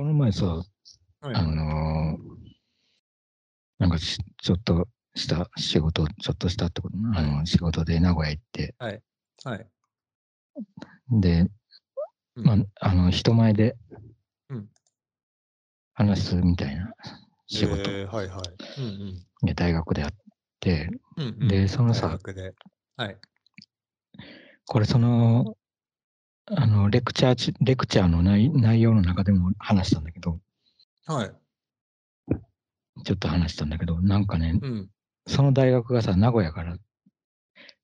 この前さ、はいあのーなんかしちょっとした仕事、ちょっとしたってことな、あの仕事で名古屋行って、はい。で、うん。まあ、あの、人前でうん。話すみたいな仕事。えーはいはい。うんが大学であって、うん。うんうん。でそのさ大学で。はい。これその、あの、レクチャーち、レクチャーの内内容の中でも話したんだけど、はい。ちょっと話したんだけど、なんかね、うん。その大学がさ、名古屋から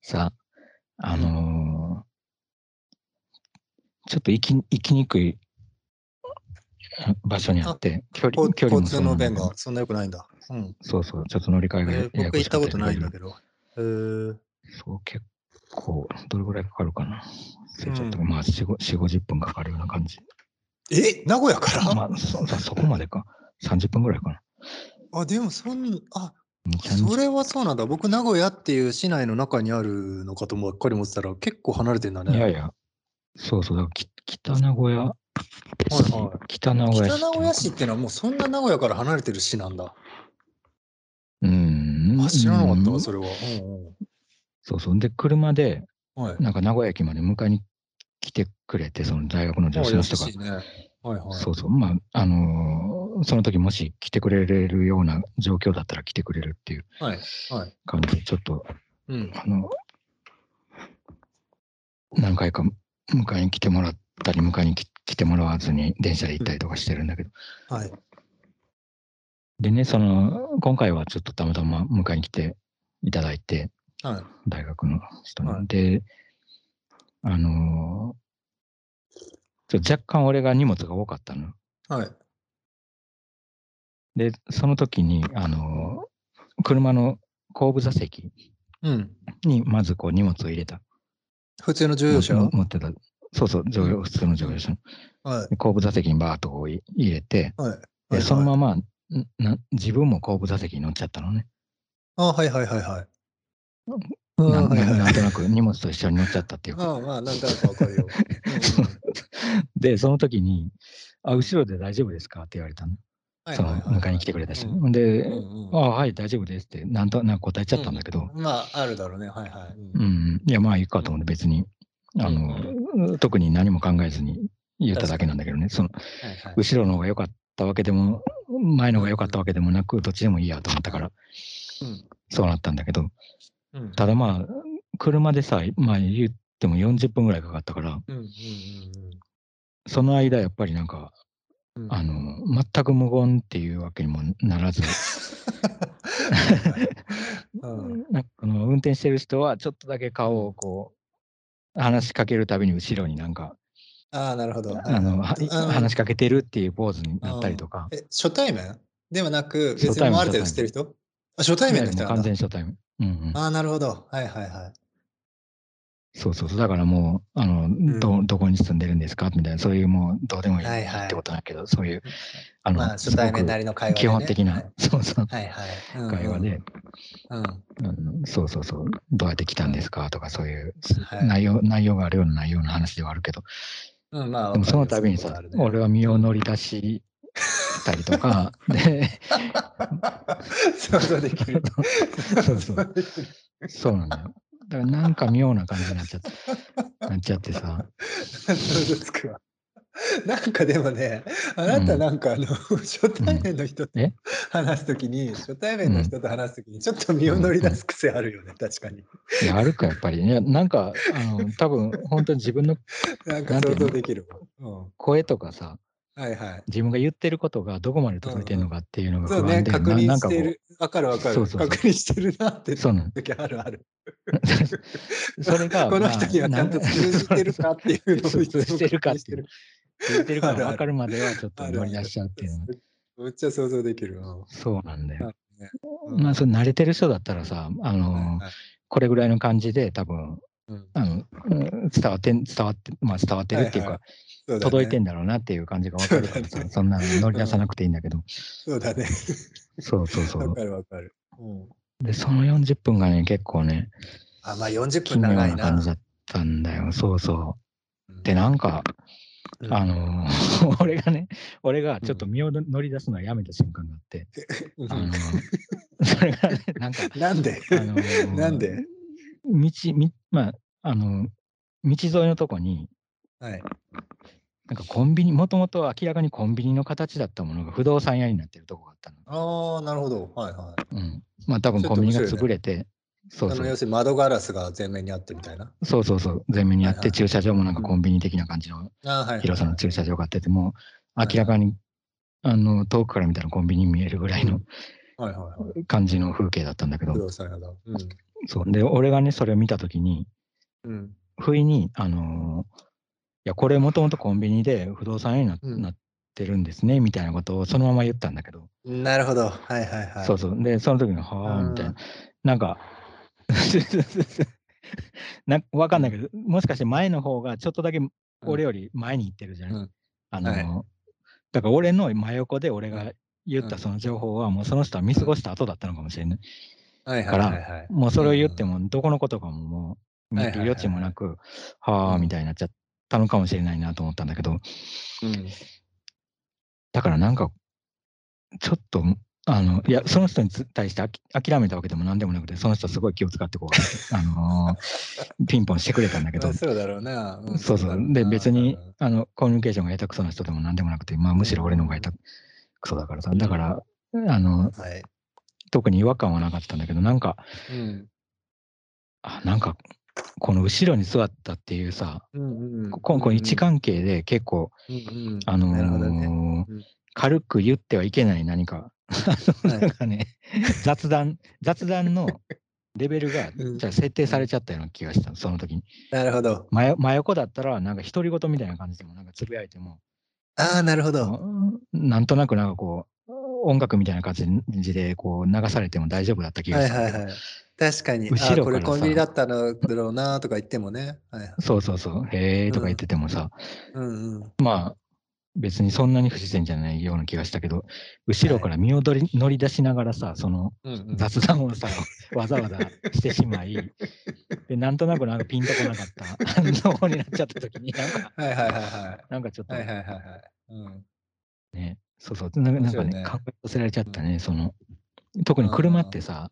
さ、あのーちょっと行き行きにくいあ場所にあって、距離交距離も交通の便がそんな良くないんだ。うん。そうそう、ちょっと乗り換えがやえー僕行ったことないんだど。けど。えー、そう、結構、どれぐらいかかるかな。ちょっと、うんまあ、4、4 50分かかるような感じ。え、名古屋から、まあ、そそこまでか。30分ぐらいかな。あ、でもそん、あ、2 30それはそうなんだ。僕、名古屋っていう市内の中にあるのかとばっかり思ってたら、結構離れてんだね。いやいや、そうそう、北名古屋、はいはい北名古屋市北名古屋市っていうのはもうそんな名古屋から離れてる市なんだ。うん。あ、知らなかったわ、うんそれは。うんそうそう。で、車で。なんか名古屋駅まで迎えに来てくれて、その大学の女子の人があ優しい。ね。はいはい。そうそう。まあ、あのーその時もし来てくれるような状況だったら来てくれるっていう。感じで、ちょっと、うん。あの、何回か迎えに来てもらったり、迎えに来来てもらわずに電車で行ったりとかしてるんだけど。はい。でね、その、今回はちょっとたまたま迎えに来ていただいて、はい。大学の人に。はいで、あのー若干俺が荷物が多かったの。はい。で、その時に、あのー車の後部座席うん。にまずこう荷物を入れた。普通の乗用車？も持ってた。そうそう、乗用、普通の乗用車。はい。で後部座席にバーッとこうい入れて、はい。で、そのままな自分も後部座席に乗っちゃったのね。あ、はいはいはいはい。あななんとなく荷物と一緒に乗っちゃったっていうか。ああ、まあ、なんとなくわかるよ。で、その時に、あ、後ろで大丈夫ですかって言われたの。その迎えに来てくれた人。うん。で、うんあはい、大丈夫ですって、なんとなく答えちゃったんだけど、うん。まあ、あるだろうね。はいはい。ううん。ん、いや、まあいいかと思って別に、あの、特に何も考えずに言っただけなんだけどね、その、はいはい。後ろの方が良かったわけでも、前の方が良かったわけでもなく、どっちでもいいやと思ったから、そうなったんだけど、ただまあ、車でさ、まあ言っても40分ぐらいかかったから、うんうんうんその間やっぱりなんか、うん。あの、全く無言っていうわけにもならず、うん。なんかこの運転してる人はちょっとだけ顔をこう話しかけるたびに後ろになんかああ、なるほど。あの話しかけてるっていうポーズになったりとか。え、初対面？ではなく、別にある程度知ってる人？あ、初対面の人完全。初対面。うんうん、ああ、なるほど。はいはいはい。そうそうそう。だからもう、あの、んど、どこに住んでるんですか？みたいな、そういうもうどうでもいいはいはいってことだけど、そういう、あの、まあ、初対面なりの会話ね。本的な、はい そうそう、はいはい。うん会話で、。うん。うんそうそうそう、どうやって来たんですか？とか、そういうはい内容、内容があるような内容の話ではあるけど、うん、まあ、でもその度にさ、俺は身を乗り出したりとか、で、想像できる。そうそうそうなんだよ。だからなんか妙な感じになっちゃって、なっちゃってさ。なんかでもね、あなたなんかあの、初対面の人とえ？話すときに、初対面の人と話すときに、ちょっと身を乗り出す癖あるよね、確かに。いや、あるか、やっぱり。いや、なんか、あの、多分本当に自分のなんか想像できる声とかさ、はいはい。自分が言ってることがどこまで届いてるのかっていうのがそうね、不安で、確ななんかこう、認してる。わかるわかる。そうそうそう確認してるなってそうなの。時あるある。それが、この人にはちゃんとまあ通じてるかっていうのを通じてるかっていう確認して言ってるかあるあるら分かるまではちょっと乗り出しちゃうっていうのが、めっちゃ想像できる。うんそうなんだよ。うんまあ、それ慣れてる人だったらさ、あの、はいはいこれぐらいの感じで多分、うんあの、うん伝わってん、伝わって、まあ伝わってるっていうか、はいそうだね届いてんだろうなっていう感じが分かるからさ、そんなの乗り出さなくていいんだけど、そうだね。そうそうそう。わかるわかる。うんで、その40分がね、結構ね、あ、まあ40奇妙分長いな。な感じだったんだよ。そうそう。うんで、なんか、うんあのー 俺がね、俺がちょっと身を乗り出すのはやめた瞬間があって、うんあのー それがね、なんか、なんで？あのー なんで？道、みまあ、あの、道沿いのとこに、はい。なんかコンビニ、もともと明らかにコンビニの形だったものが不動産屋になってるとこがあったの。ああ、なるほど。はいはい。うん。まあ多分コンビニが潰れて、そうそう要。するに窓ガラスが前面にあってみたいな。そうそうそう。前面にあって、駐車場もなんかコンビニ的な感じの。広さの駐車場があってて、も明らかに、あの、遠くから見たらコンビニに見えるぐらいのはいはいはい。感じの風景だったんだけど不、動産屋だ。うん。そう。で、俺がね、それを見たときに、うん。不意に、あのーいや、これもともとコンビニで不動産屋にな,、ってるんですね、みたいなことをそのまま言ったんだけど、なるほど。はいはいはい。そうそう。で、その時に、はあ、みたいな。なんか、なわかんないけど、もしかして前の方がちょっとだけ俺より前に行ってるじゃない、うんあのーはだから俺の真横で俺が言っうんたその情報はもうその人は見過ごした後だったのかもしれない。はいはいから。もうそれを言ってもどこのことかももう見る余地もなく、はあ、うんみたいになっちゃったのかもしれないなと思ったんだけど、うん。だからなんか、ちょっと、あの、いや、その人につ対してあき諦めたわけでもなんでもなくて、その人すごい気を使ってこう、あのーピンポンしてくれたんだけどまあ、そうだろうな。んそうそう。で、別にあの、コミュニケーションが下手くそな人でもなんでもなくて、まあ、むしろ俺の方が下手くそだからさ。だから、あの、はい。特に違和感はなかったんだけど、なんか、うん。あなんか、この後ろに座ったっていうさ、うんうん。ここの位置関係で結構、うんうん。あのーね。うん軽く言ってはいけない何か、なんかね、雑談、雑談のレベルが、うんじゃあ設定されちゃったような気がした、その時に。なるほど。真真横だったら、なんか独り言みたいな感じでも、なんかつぶやいても、ああ、なるほど。うんなんとなくなんかこう、音楽みたいな感じでこう流されても大丈夫だった気がした。はいはいはい。確かに。後ろこれコンビニだったのだろうなとか言ってもね。はいはい。そうそうそう、へーとか言っててもさ、うんうん。まあ、別にそんなに不自然じゃないような気がしたけど、後ろから身を乗り乗り出しながらさ、そのうんうん、雑談をさ、わざわざしてしまい、で、なんとなくなんかピンとこなかった 反応になっちゃった時に、なんか、はいはいはいはなんかちょっとい。はいはいはいはい。うん。ね、そうそう、なんかなんかね、ね考えさせられちゃったね、その、特に車ってさ、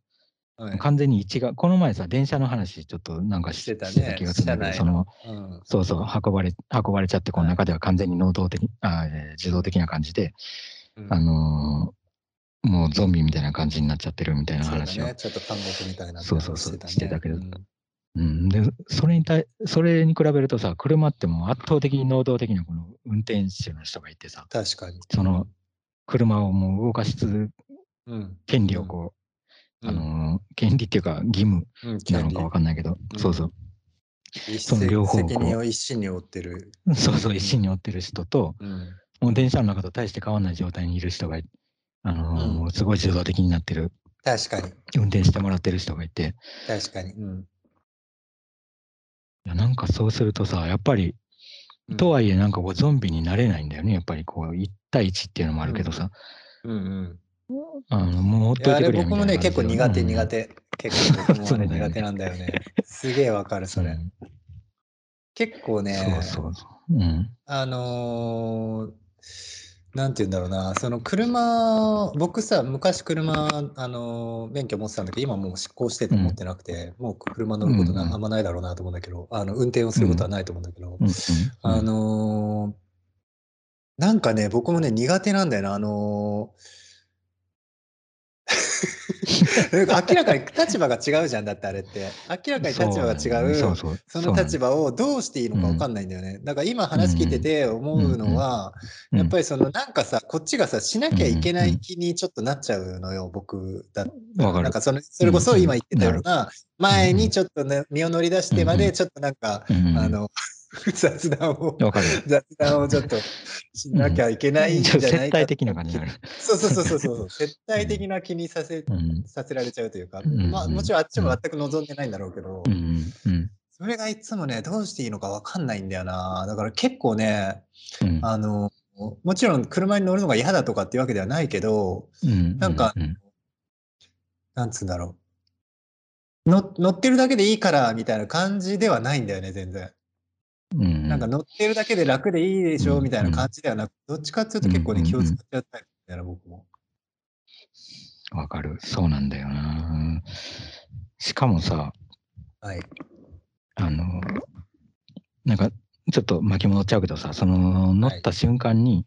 はい、完全に位置が、この前さ、電車の話ちょっとなんかししてたねしてた気がするんだけど、その、うん。そうそう、運ばれ、運ばれちゃって、このはい中では完全に能動的、あえー受動的な感じで、うんあのーもうゾンビみたいな感じになっちゃってるみたいな話を。ね。ちょっと監獄みたいな。そうそうそうしてたけどうんうん、で、それに対、それに比べるとさ、車ってもう圧倒的に能動的なこの運転手の人がいてさ、確かに。その車をもう動かしつうん、権利をこう、うん、あのー権利っていうか義務うん、なのかわかんないけど、うん。そうそう、一その両方責任を一身に負ってる。そうそう、一心に負ってる人と、うん。もう電車の中と大して変わらない状態にいる人がい、あのすごい受動的になってる、確かに。運転してもらってる人がいて、確かに。うん。いやなんかそうするとさ、やっぱり、うん。とはいえなんかこうゾンビになれないんだよね、やっぱりこう1対1っていうのもあるけどさ、うんうん。あのもうほっ僕もね、結構苦手うん苦手。結構僕 それだよねも苦手なんだよね。すげえわかる、それ。うん結構ね、そうそうそう。うん。あのーなんて言うんだろうな、その車、僕さ、昔車、あのー免許持ってたんだけど、今もう執行してて持ってなくて、もう車乗ることな、うんうんあんまないだろうなと思うんだけど、あの運転をすることはないと思うんだけど、うんうんあのーなんかね、僕もね、苦手なんだよな、あのー 明らかに立場が違うじゃんだってあれって。明らかに立場が違うその立場をどうしていいのか分かんないんだよね。だから今話聞いてて思うのは、場やっぱりそのなんかさ、こっちがさ、しなきゃいけなうんうんい気にちょっとなっちゃうのよ、僕だわかる。なんかそのそれこそ今言ってたような、前うん。うん。にちょっとね、身を乗り出してまうんうん。で、ちょっとなんか、うん。あの、雑談を。雑談をちょっとしなきゃいけないんじゃないか。接待的な感じになる。そうそうそうそうそう、接待的な気にさせ、うん。させられちゃうというか、うんまあもちろんあっちも全く望んでないんだろうけど、うん。うん。それがいつもね、どうしていいのか分かんないんだよな。だから結構ね、うん。あの、もちろん車に乗るのが嫌だとかっていうわけではないけど、うん。なんかうんなんつうんだろう。の乗ってるだけでいいからみたいな感じではないんだよね、全然。うん。なんか乗ってるだけで楽でいいでしょうんみたいな感じではなく、どっちかっていうと結構ね、うん気を使っちゃったりみたいな、僕も。わかる。そうなんだよな。しかもさ、はい。あの、なんか、ちょっと巻き戻っちゃうけどさ、その乗った瞬間に、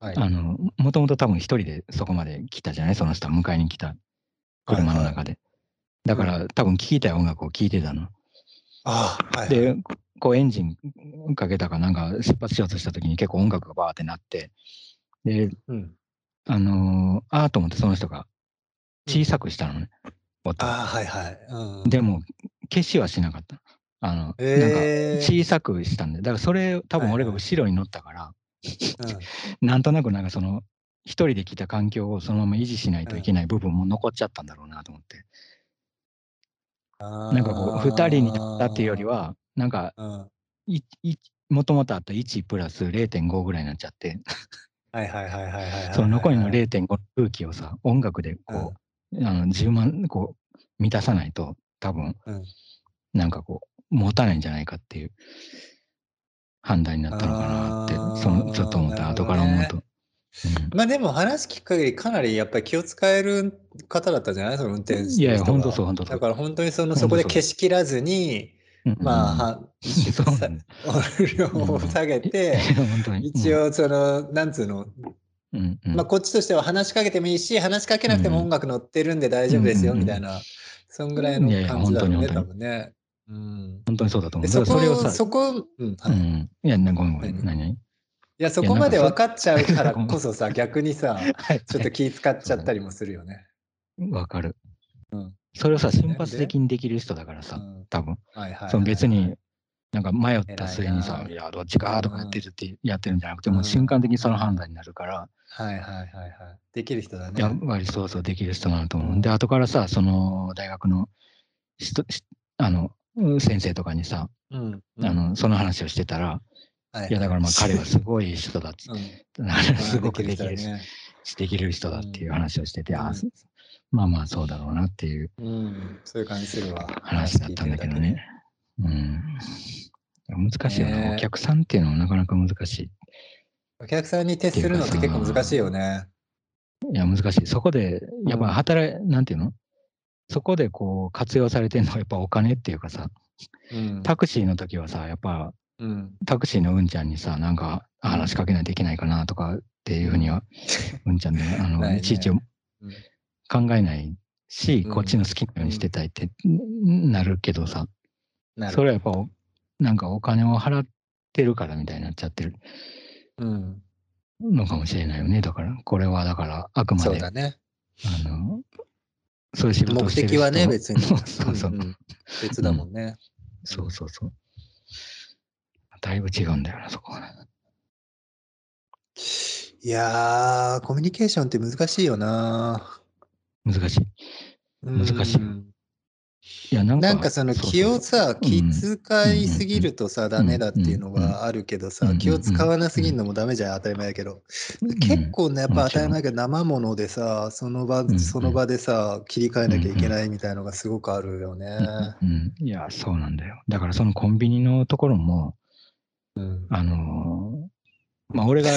はい。あの、もともと多分一人でそこまで来たじゃない？その人は迎えに来た車の中で。だから、多分聴きたい音楽を聴いてたの。ああ、はい。で、こうエンジンかけたかなんか出発しようとした時に結構音楽がバーってなって、で、うん。あのーあーと思ってその人が小さくしたのね、音をああ、はいはい。うん、でも、消しはしなかった。あの、えーなんか小さくしたんで、だからそれ多分俺が後ろに乗ったから、なんとなくなんかその、一人で来た環境をそのまま維持しないといけない部分も残っちゃったんだろうなと思って。うん、なんかこう、二人になったっていうよりは、なんか、もともとあった1プラス0.5ぐらいになっちゃって、はいはいはいはい。その残りの0.5の空気をさ、音楽でこう、あの10万こう満たさないと、多分、うん。なんかこう、持たないんじゃないかっていう判断になったのかなってそのちょっと思った、後から思うと。まあでも話聞く限りかなりやっぱり気を使える方だったんじゃない？その運転手いやいやほんとそうほんとそう。だから本当にそのそこで消し切らずに、う。んまあ、量を下げて。一応その、なんつうの、うん、うん。まあこっちとしては話しかけてもいいし、話しかけなくてもうん。音楽乗ってるんで大丈夫ですようんみたいな、そんぐらいの感じだよね、本当に多分ね。うん。本当にそうだと思う。でそこそれをさ、そこ、うんはい。うん、いや、なごめんごめん、何？や、そこまで分かっちゃうからこそさ、逆にさ、ちょっと気使っちゃったりもするよね。わかる。うんそれをさ、瞬発的にできる人だからさ、うん多分。はいはいその別に、なんか迷った末にさ偉、いないや、どっちかとかやってるってやってるんじゃなくて、うんもう瞬間的にその判断になるから、はいはいはいはい。できる人だね。やっぱりそうそうできる人なのと思う。うんで、後からさ、その大学のあのうん先生とかにさ、うん。あのその話をしてたら、はいいや、だからまあ彼はすごい人だっつうんすごくできる人だね。できる人だっていう話をしてて、あまあまあそうだろうなっていううん。そういう感じするわ。話だったんだけどね。うん。難しいよな、ねえお客さんっていうのはなかなか難しい。お客さんに徹するのって結構難しいよね。いや、難しい。そこで、やっぱ働い、なんていうの？そこでこう活用されてるのはやっぱお金っていうかさ、うん。タクシーの時はさ、やっぱうん。タクシーのうんちゃんにさ、なんか話しかけないといけないかなとかっていうふうには、うんちゃんで、あの、ねいちいちうん考えないし、うんこっちの好きなようにしてたいってんなるけどさ、なるそれはやっぱお、なんかお金を払ってるからみたいになっちゃってるうん。のかもしれないよね。だから、これはだから、あくまで、そうだね。あの、そういう仕事を目的はね、人別に。そうそう。んん別だもんね。そうそうそう。だいぶ違うんだよな、そこは。いやー、コミュニケーションって難しいよな。難しい。難しいうんいや、なんか、なんかその気をさ、うん気遣いすぎるとさ、ダメだっていうのうんうんがあるけどさ、うん気を使わなすぎるのもダメじゃん、当たり前だけど。うん結構ね、やっぱ当たり前だけど、生ものでさ、その場、んその場でさ、切り替えなきゃいけないみたいのがすごくあるよね。いや、そうなんだよ。だからそのコンビニのところも、うん。あのーまあ、俺が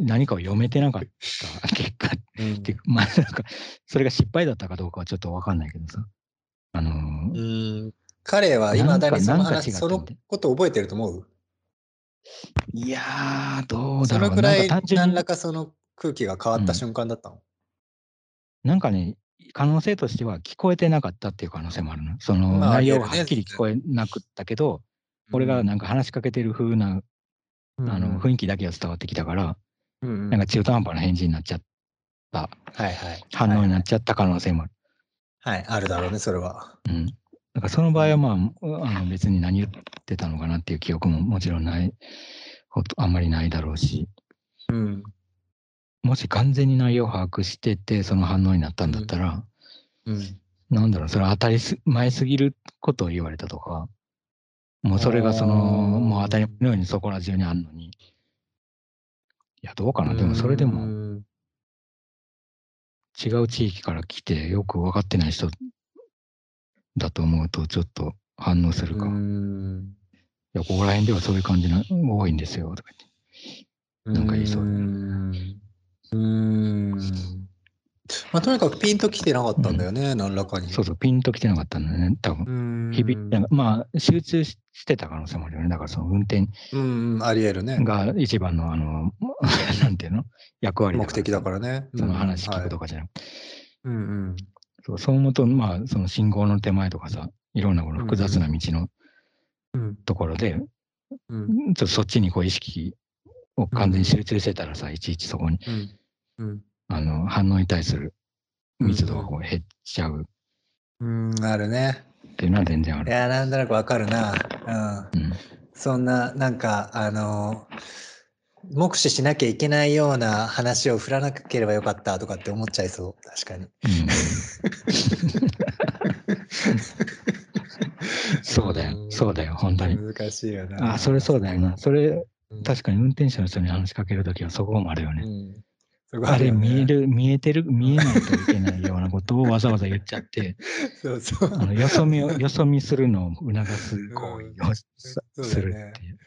何かを読めてなかった結果うんっていうか、まあ、なんか、それが失敗だったかどうかはちょっとわかんないけどさ。あのーうん彼は今だにその話、そのこと覚えてると思う？いやー、どうそだろう。のくらい何らかその空気が変わった瞬間だったの、なんかね、可能性としては聞こえてなかったっていう可能性もあるの。そのまあ内容ははっきり聞こえなくったけど、俺がなんか話しかけてる風な、うんあの雰囲気だけが伝わってきたから、うんうんなんか中途半端な返事になっちゃった、はいはい。反応になっはいちゃった可能性もある。はい、はいあるだろうね、それは。うん。だからその場合はまあ、あの別に何言ってたのかなっていう記憶ももちろんない、ほとあんまりないだろうし、うん。もし完全に内容を把握してて、その反応になったんだったら、うん。なんだろう、それは当たりす前すぎることを言われたとか、もうそれがその、もう当たり前のようにそこら中にあるのに、いや、どうかな、でもそれでもうん。違う地域から来てよく分かってない人だと思うと、ちょっと反応するか。うん。いや、ここら辺ではそういう感じの多いんですよ、とか言って。なんか言いそううーん。まあ、とにかくピンときてなかったんだよね、何らかに。そうそう、ピンときてなかったんだね、多分。響いてなまあ、集中ししてた可能性もあるよね。だからその運転うんうん、ありえるね。が一番の、あの、なんていうの？役割目的だからね。その話聞くか。とかじゃなくて。うんうん。そうそう思うと、まあ、その信号の手前とかさ、いろんなこの複雑な道のうんところで、うんちょっとそっちにこう意識を完全に集中してたらさ、いちいちそこに、うんうんあの、反応に対する密度がこう減っちゃううん、あるね。っていうのは全然ある。いや、なんとなくわかるな。うん。うん。そんな、なんか、あの、目視しなきゃいけないような話を振らなければよかったとかって思っちゃいそう、確かに。うん そうだよ、そうだよ、本当に。難しいよな。あ、それそうだよな。それ、うん。確かに運転手の人に話しかけるときはそこもあるよね。うん。あれ見える、見えてる、見えないといけないようなことをわざわざ言っちゃって、そうそう。あのよそ見を、よそ見するのを促す行為をするっていう。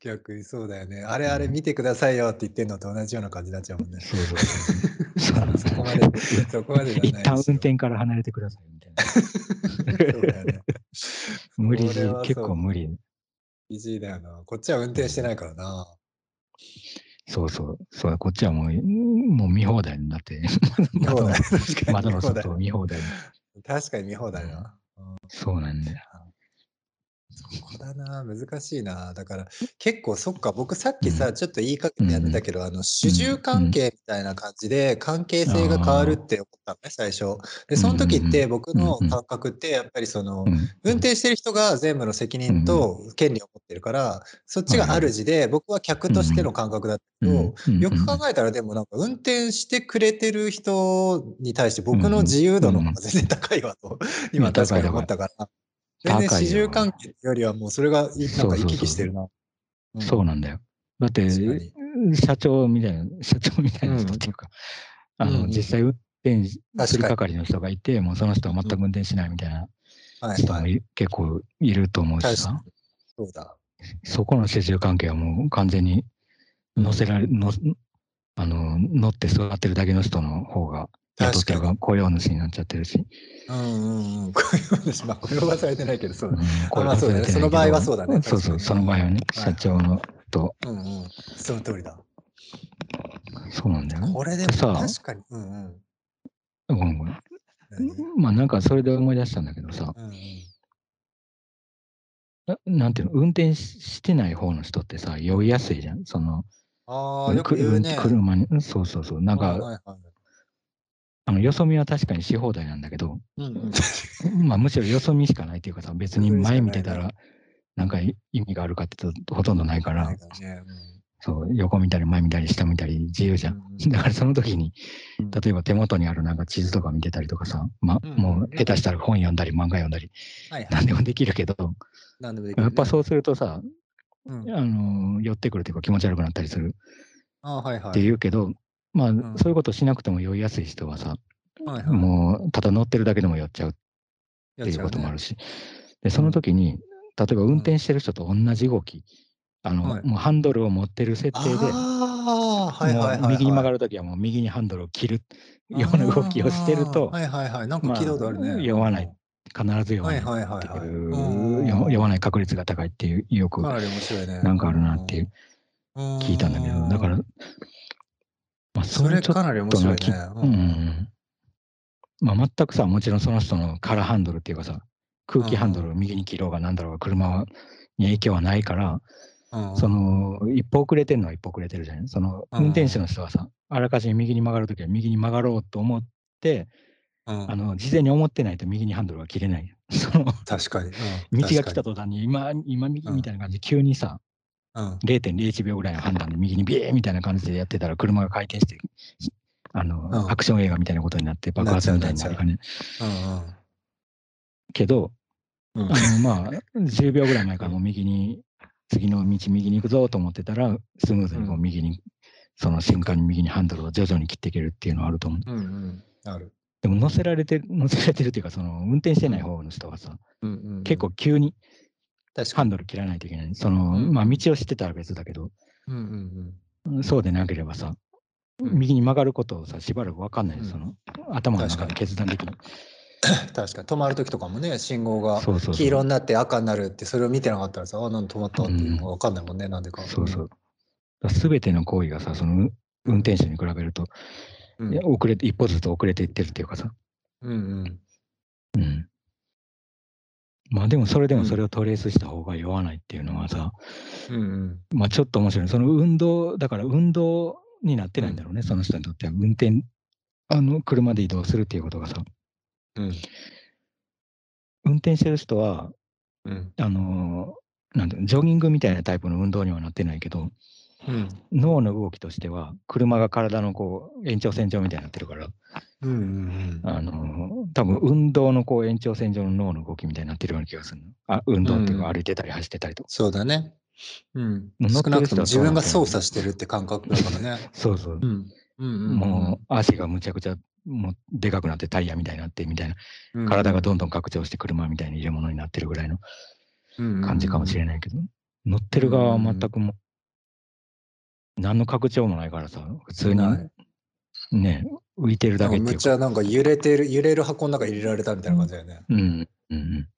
逆にそうだよね。あれあれ見てくださいよって言ってんのと同じような感じになっちゃうもんね。そうそうそう。そこまで、そこまで一旦運転から離れてくださいみたいな。そうだよね。無理結構無理。イジーだよな。こっちは運転してないからな。そうそう。そうだこっちはもう、もう見放題になって、窓 の外を見放題。確かに見放題な。うんそうなんだよ。そこだな、難しいな。だから結構そっか、僕さっきさ、ちょっと言いかけてやってたけど、あの主従関係みたいな感じで関係性が変わるって思ったのね、最初。で、その時って僕の感覚ってやっぱりその、うん。運転してる人が全部の責任と権利を持ってるから、そっちが主で、僕は客としての感覚だったけど、うんよく考えたらでもなんか運転してくれてる人に対して僕の自由度の方が全然高いわと、今確かに思ったから。全然高いよ始終関係よりはもうそれがいなんか行き来してるな。うんそうなんだよ。だって社長みたいな、社長みたいな人っていうか、あの、実際運転する係の人がいて、もうその人は全く運転しないみたいなはいはい。人もい結構いると思うしさ。そうだ。そこの主従関係はもう完全に乗せられ、のあの、乗って座ってるだけの人の方が、雇ってるが雇用主になっちゃってるし、うんうんうん。こういう話、まあ雇用はされてないけど、そうだ。うんあまあそうだねその場合はそうだねそうそう、その場合はね、はい社長のと、うんうん。その通りだ。そうなんだよね。これでもさ確かに。うんうん。ごめんごめん何？まあなんかそれで思い出したんだけどさ、うんうん。ななんていうの、運転ししてない方の人ってさ、酔いやすいじゃん。その、ああ、よく言うね。く車に、そうそうそう。なんか、はいはいはいあの、よそ見は確かにし放題なんだけど、うんうん。まあむしろよそ見しかないっていうかさ、別に前見てたら、なんか意味があるかって言ほとんどないからそう、横見たり前見たり下見たり自由じゃん。だからその時にうん、例えば手元にあるなんか地図とか見てたりとかさ、ま、うん。もう下手したら本読んだり漫画読んだり。何でもできるけど、やっぱそうするとさ、うん。あの、寄ってくるというか気持ち悪くなったりする。って言うけど、まあ、ん。そういうことしなくても酔いやすい人はさ、はいはい。もうただ乗ってるだけでも酔っちゃうっていうこともあるし、でその時に、例えば運転してる人と同じ動き、あの、はい。もうハンドルを持ってる設定で、右に曲がるときはもう右にハンドルを切るような動きをしてると、はいはいはい。なんか聞いたことあるね。まあ酔わない。必ず酔わないはいはいはいってはい。いう酔わない確率が高いっていうよくかなんかあるなっていううん。聞いたんだけど、だから、まあ、それかなり面白いね。うん。まあ、全くさ、もちろんその人の空ハンドルっていうかさ、空気ハンドルを右に切ろうがなんだろうが車に影響はないから、うん。その一歩遅れてるのは一歩遅れてるじゃない？そのうん。運転手の人はさ、あらかじめ右に曲がるときは右に曲がろうと思って、うん。あの事前に思ってないと右にハンドルは切れない。その確かに。うん。道が来た途端に今、今右うん。みたいな感じで急にさ、にうん0.01秒ぐらいの判断で右にビーみたいな感じでやってたら車が回転して、あの、うんアクション映画みたいなことになって爆発みたいになるかね。うんけど、うんうんあの、まあ、10秒ぐらい前からもう右に、次の道右に行くぞと思ってたら、スムーズにこううん右に、その瞬間に右にハンドルを徐々に切っていけるっていうのはあると思う。うんうんある。でも乗せられてる、乗せられてるっていうか、その運転してない方の人はさ、うんうんうん結構急に。ハンドル切らないといけない。その、うんまあ、道を知ってたら別だけど、うんうんそうでなければさ、うん右に曲がることをさ、しばらく分かんない、うんその、頭の中で確かに決断できる。うん。確かに。止まる時とかもね、信号が黄色になって赤になるって、それを見てなかったらさ、あ、なんで止まったっていうのが分かんないもんね、なんでか。そうそう。すべての行為がさ、その、運転手に比べると、うん。遅れて、一歩ずつ遅れていってるっていうかさ、うんうん。うん。まあでもそれでもそれをトレースした方が酔わないっていうのはさ、うんうん。まあちょっと面白い。その運動、だから運動になってないんだろうね、その人にとっては。運転、あの、車で移動するっていうことがさ、うん。運転してる人は、うん。あのーなんジョギングみたいなタイプの運動にはなってないけど、うん。脳の動きとしては、車が体のこう延長線上みたいになってるから、うんうんあのー多分運動のこう延長線上の脳の動きみたいになってるような気がするの。あ運動っていうか、うん歩いてたり走ってたりとか。そうだね。うん。乗ってる人は少なくとも自分が操作してるって感覚だからね。そうそう。うん。うんうんもう足がむちゃくちゃもうでかくなってタイヤみたいになってみたいな、うん、体がどんどん拡張して車みたいに入れ物になってるぐらいの感じかもしれい。ないけど、乗ってる側は全くもう、何の拡張もないからさ、普通にね、浮いてるだけっていうか。むっちゃなんか揺れてる、揺れる箱の中入れられたみたいな感じだよね。うん、うん、うん。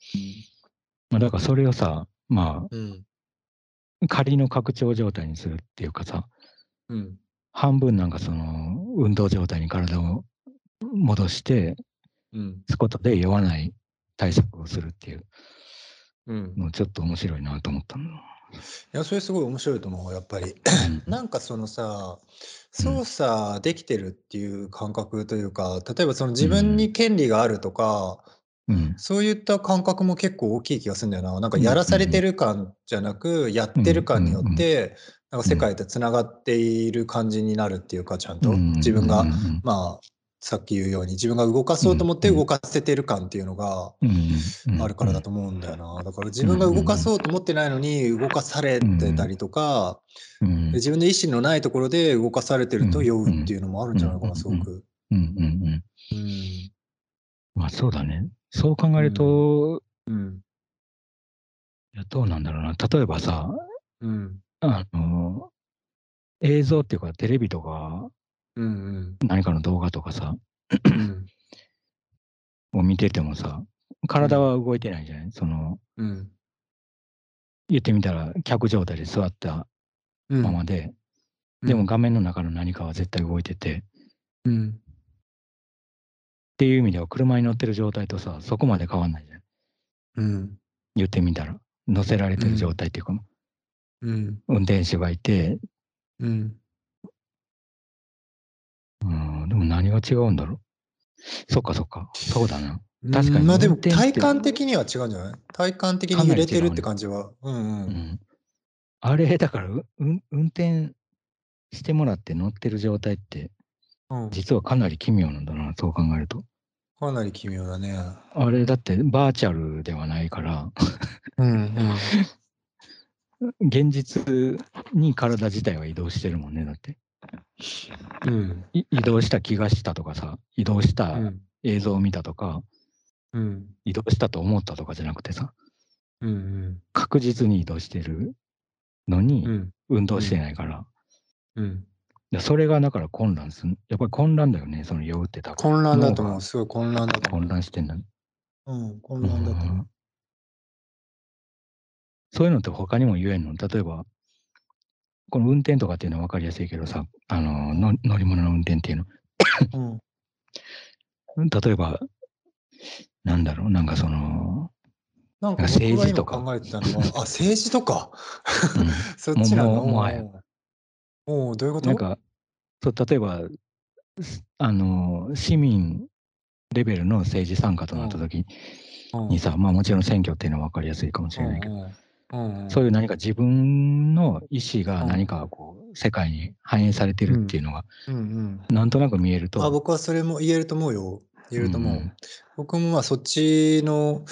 まあ、だからそれをさ、まうん。あ、仮の拡張状態にするっていうかさ、うん。半分なんかその、運動状態に体を戻して、うん。すことで酔わない対策をするっていううん。の、ちょっと面白いなと思ったの。いや、それすごい面白いと思う、やっぱり。うん。なんかそのさ、操作できてるっていう感覚というか、例えばその自分に権利があるとか、うん、そういった感覚も結構大きい気がするんだよな。なんかやらされてる感じゃなく、やってる感によって、なんか世界とつながっている感じになるっていうか、ちゃんと。うん自分がまあ、さっき言うように自分が動かそうと思って動かせてる感っていうのがあるからだと思うんだよな。だから自分が動かそうと思ってないのに動かされてたりとか、自分の意思のないところで動かされてると酔うっていうのもあるんじゃないかな、うんすごく。うんうんうん。うん。まあそうだね。そう考えると、うん。いやどうなんだろうな。例えばさ、うん。あの、映像っていうかテレビとかうん。何かの動画とかさ、うん。を見ててもさ、体は動いてないじゃない？その、うん。言ってみたら客状態で座ったうん。ままで、でも画面の中の何かは絶対動いてて、っうん。ていう意味では車に乗ってる状態とさ、そこまで変わんないじゃん。うん。言ってみたら。乗せられてる状態っていうか、うん。運転手がいて、うん。うん、でも何が違うんだろう？そっかそっか。そうだな。確かにまあでも体感的には違うんじゃない？体感的に揺れてるって感じは。うんう。うんん。あれ、だから、う運運転してもらって乗ってる状態って、うん、実はかなり奇妙なんだな、そう考えると。かなり奇妙だね。あれ、だってバーチャルではないから、うんうん。現実に体自体は移動してるもんね、だって。うん。い移動した気がしたとかさ、移動しうたん。映像を見たとか、うん。移動したと思ったとかじゃなくてさ、うん。確実に移動してるのにう、ん。運動してないから、うん。でそれがだから混乱する。やっぱり混乱だよね、その酔うって多分。混乱だと思う。すごい混乱だと思混う。乱してんだ。うん。混乱だと思う。そういうのって他にも言えんの？例えば、この運転とかっていうのは分かりやすいけどさ、あのの乗り物の運転っていうの。うん。例えば、なんだろう、なんかその、なんか僕政治とか。考えてたのは、あ、政治とか？うん。そっちなの？もうもうどういうこと？なんか、そう例えば、すあの、市民レベルの政治参加となった時うん。にさ、まあもちろん選挙っていうのは分かりやすいかもしれないけど、うんうんうんそういう何か自分の意思が何かこう、世界に反映されてるっていうのが、なんとなく見えると、あ僕はそれも言えると思うよ。言えると思う。うん僕もまあそっちの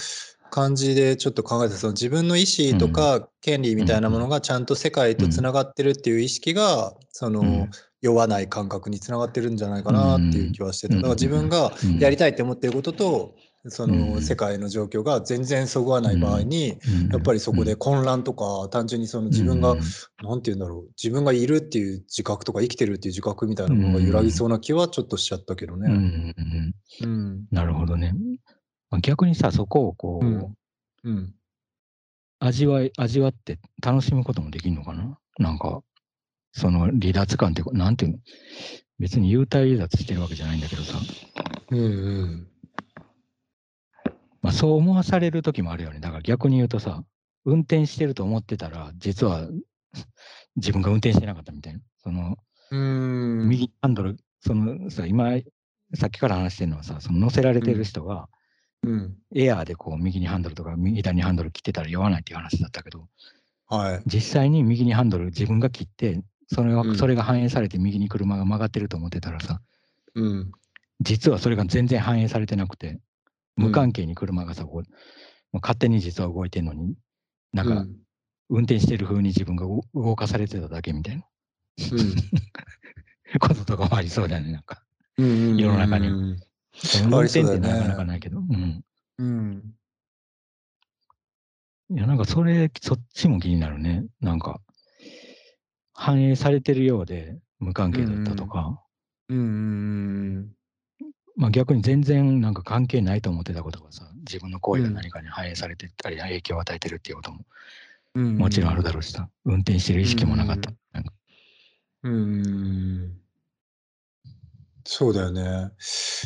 感じでちょっと考えてその自分の意思とか権利みたいなものがちゃんと世界とつながってるっていう意識がその、うん。酔わない感覚につながってるんじゃないかなっていう気はしてた。うん。だから自分がうん。やりたいって思ってることとそうんの世界の状況が全然そぐわない場合に、うんやっぱりそこで混乱とか、単純にその自分が、うんなんて言うんだろう、自分がいるっていう自覚とか生きてるっていう自覚みたいなものが揺らぎそうな気はちょっとしちゃったけどね。んうんうん。なるほどね。まあ逆にさ、そこをこう、うん。うん。味わい、味わって楽しむこともできるのかな？なんか、その離脱感ってなんていうの？別に幽体離脱してるわけじゃないんだけどさ、うんうん。まあそう思わされる時もあるよね。だから逆に言うとさ、運転してると思ってたら、実は 自分が運転してなかったみたいな。その、うん。右ハンドル、そのさ、今、さっきから話してるのはさ、その乗せられてる人が、うん。エアーでこう右にハンドルとか右左にハンドル切ってたら酔わないっていう話だったけど、はい。実際に右にハンドル自分が切って、それは、うんそれが反映されて右に車が曲がってると思ってたらさ、うん。実はそれが全然反映されてなくて、うん無関係に車がさ、こう、勝手に実は動いてんのに、なんか、うん。運転してる風に自分が動動かされてただけみたいなうん。こととかもありそうだよね、なんか。うん。世の中に運転ってなかなかないけど、うん。うん。いや、なんかそれ、そっちも気になるね。なんか、反映されてるようで無関係だったとか、うん。まあ逆に全然なんか関係ないと思ってたことがさ、自分の行為が何かに反映されてたり、影響を与えてるっていうこともうん。もちろんあるだろうしさ、運転してる意識もなかった。なんかうん。そうだよね。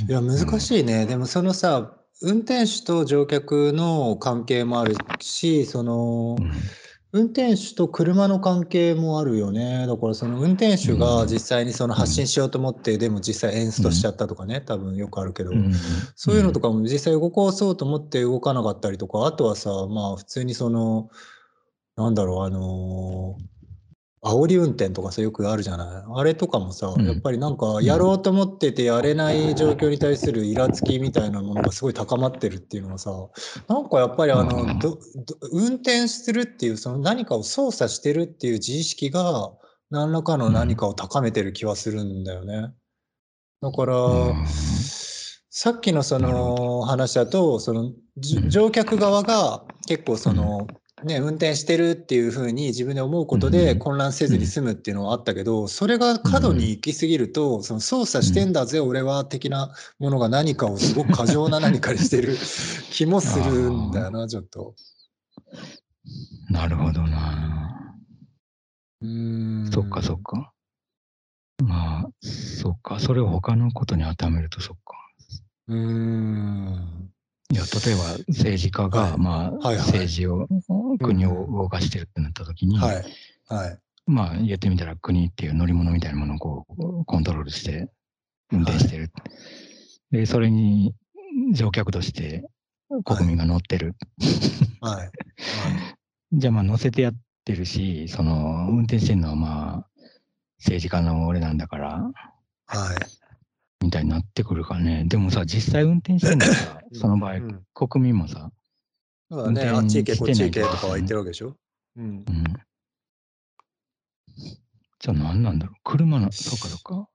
いや、難しいね。でもそのさ、運転手と乗客の関係もあるし、そのう、ん運転手と車の関係もあるよね。だからその運転手が実際にその発信しようと思って、でも実際エンストしちゃったとかね、多分よくあるけど、うんそういうのとかも実際動かそうと思って動かなかったりとか、あとはさ、まあ普通にその、なんだろう、あのー煽り運転とかさ、よくあるじゃない。あれとかもさ、うん。やっぱりなんかやろうと思っててやれない状況に対するイラつきみたいなものがすごい高まってるっていうのはさ、なんかやっぱりあの、うん。どど運転するっていう、その何かを操作してるっていう自意識が、何らかの何かを高めてる気はするんだよね。だから、うん。さっきのその話だと、その乗客側が結構その、ね、運転してるっていうふうに自分で思うことでうん混乱せずに済むっていうのはあったけど、それが過度に行き過ぎると、その操作してんだぜ、俺は的なものが何かをすごく過剰な何かにしてる 気もするんだよな、ちょっと。なるほどな。うーんそっかそっか。まあ、そっか。それを他のことに当てはめるとそっか。うーん。いや、例えば政治家が、はいまあ、はいはい政治を、国を動かしてるってなった時に、はい。はい。まあ、言ってみたら国っていう乗り物みたいなものをこう、コントロールして、運転してる。で、それに乗客として国民が乗ってる。はい。はい。じゃあまあ乗せてやってるし、その運転してるのはまあ政治家の俺なんだから、はい。みたいになってくるからね。でもさ、実際運転してるのはさ、その場合、うん国民もさ、だね、運転あっち行け、こっち行けしてないとかは言ってるわけでしょ？うん。うん。じゃあ何なんだろう？車の、そうかそうか？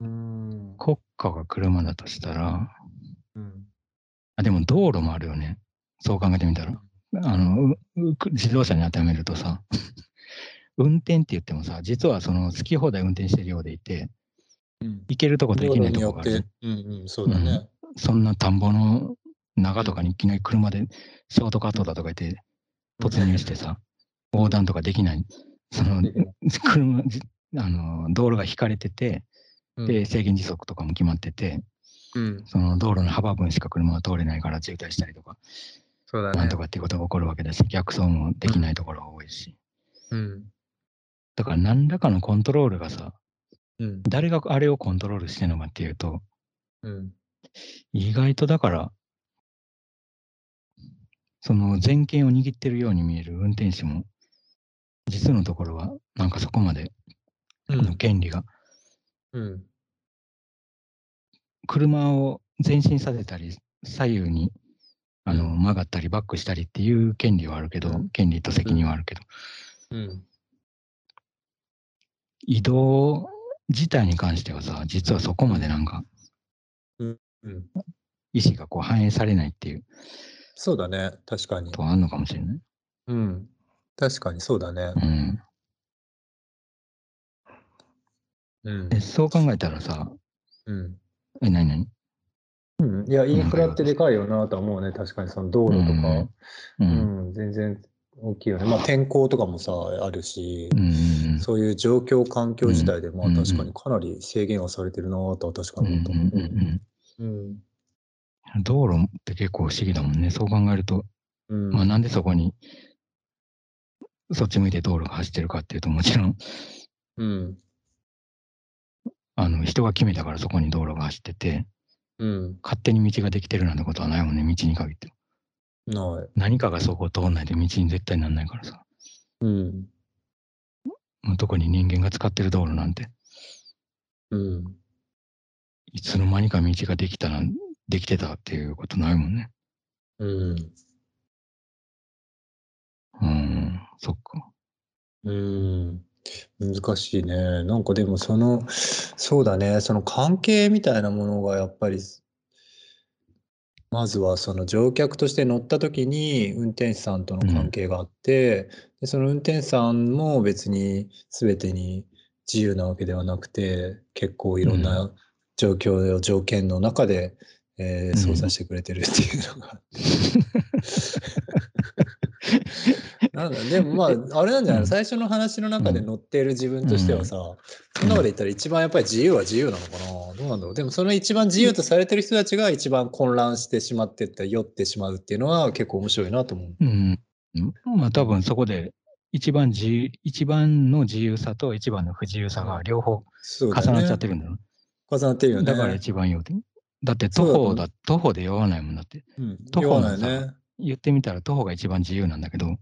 うん。国家が車だとしたら、うん。あ、でも道路もあるよね。そう考えてみたら。あの、自動車に当てはめるとさ、運転って言ってもさ、実はその好き放題運転してるようでいて、うん。行けるとこと行けないとこがあるうんうん、そうだね。そんな田んぼの中とかにいきなり車でショートカットだとか言って突入してさ、横断とかできない。その、車、じあの、道路が引かれてて、うんで、制限時速とかも決まってて、うん、その道路の幅分しか車は通れないから渋滞したりとか、そうだね。なんとかっていうことが起こるわけだし、逆走もできないところが多いし。うん。だから何らかのコントロールがさ、うん。誰があれをコントロールしてるのかっていうと、うん。意外とだから、その全権を握ってるように見える運転手も、実のところは、なんかそこまでの権利が、うん。車を前進させたり、左右にあのうん曲がったり、バックしたりっていう権利はあるけど、うん権利と責任はあるけど、うん。移動自体に関してはさ、実はそこまでなんか、うん。意思がこう反映されないっていうそうだね。確かにこ。とはあるのかもしれない。うん。確かにそうだねう。ん。うん。えそう考えたらさ、うん。え、なになにうん、いや、インフラってでかいよなとは思うね。確かにその道路とか。ううんん、全然大きいよね。まあ天候とかもさ、あるしう、んうんそういう状況、環境自体で、まあうん確かにかなり制限はされてるなとは確かうんに思った。うんうんうん。うん道路って結構不思議だもんね。そう考えると、うん。まあなんでそこにそっち向いて道路が走ってるかっていうと、もちろん、うん。あの人が決めたからそこに道路が走ってて、うん。勝手に道ができてるなんてことはないもんね、道に限って。ない。何かがそこを通んないと道に絶対なんないからさ。うん。特に人間が使ってる道路なんて、うん。いつの間にか道ができたら、できてたっていうことないもんね。うん。うーん、そっか。うん。難しいね。なんかでもその、そうだね。その関係みたいなものがやっぱり、まずはその乗客として乗った時に運転手さんとの関係があって、でその運転手さんも別に全てに自由なわけではなくて、結構いろんな状況や条件の中で、えーうん。操作してくれてるっていうのが。なんだでもまあ あれなんじゃない？のうん最初の話の中で乗っている自分としてはさ、その中で言ったら一番やっぱり自由は自由なのかな？どうなんだろう？でもその一番自由とされてる人たちが一番混乱してしまってった酔ってしまうっていうのは結構面白いなと思う。うん。まあ多分そこで一番自由、一番の自由さと一番の不自由さが両方重なっちゃってるんだよ。重なってるよね。だから一番酔うて。だって徒歩だ、徒歩で酔わないもんだって。うん、徒歩ないね。言ってみたら徒歩が一番自由なんだけど、うん、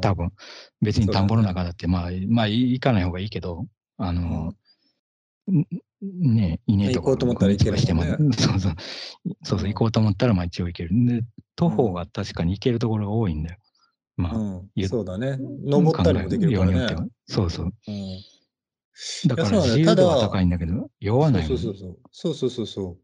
多分。別に田んぼの中だって、まあ、まあ行かない方がいいけど、あの、ん。ねえ、稲とか行こうと思ったら行けるね。そうそう、そうそう、行こうと思ったらまあ一応行ける。で、徒歩が確かに行けるところが多いんだよ。まあ、うん。ゆそうだね。登ったりもできるからね。そうそう。うん。だから自由度は高いんだけど、酔わないそうそうそう。そうそうそうそう。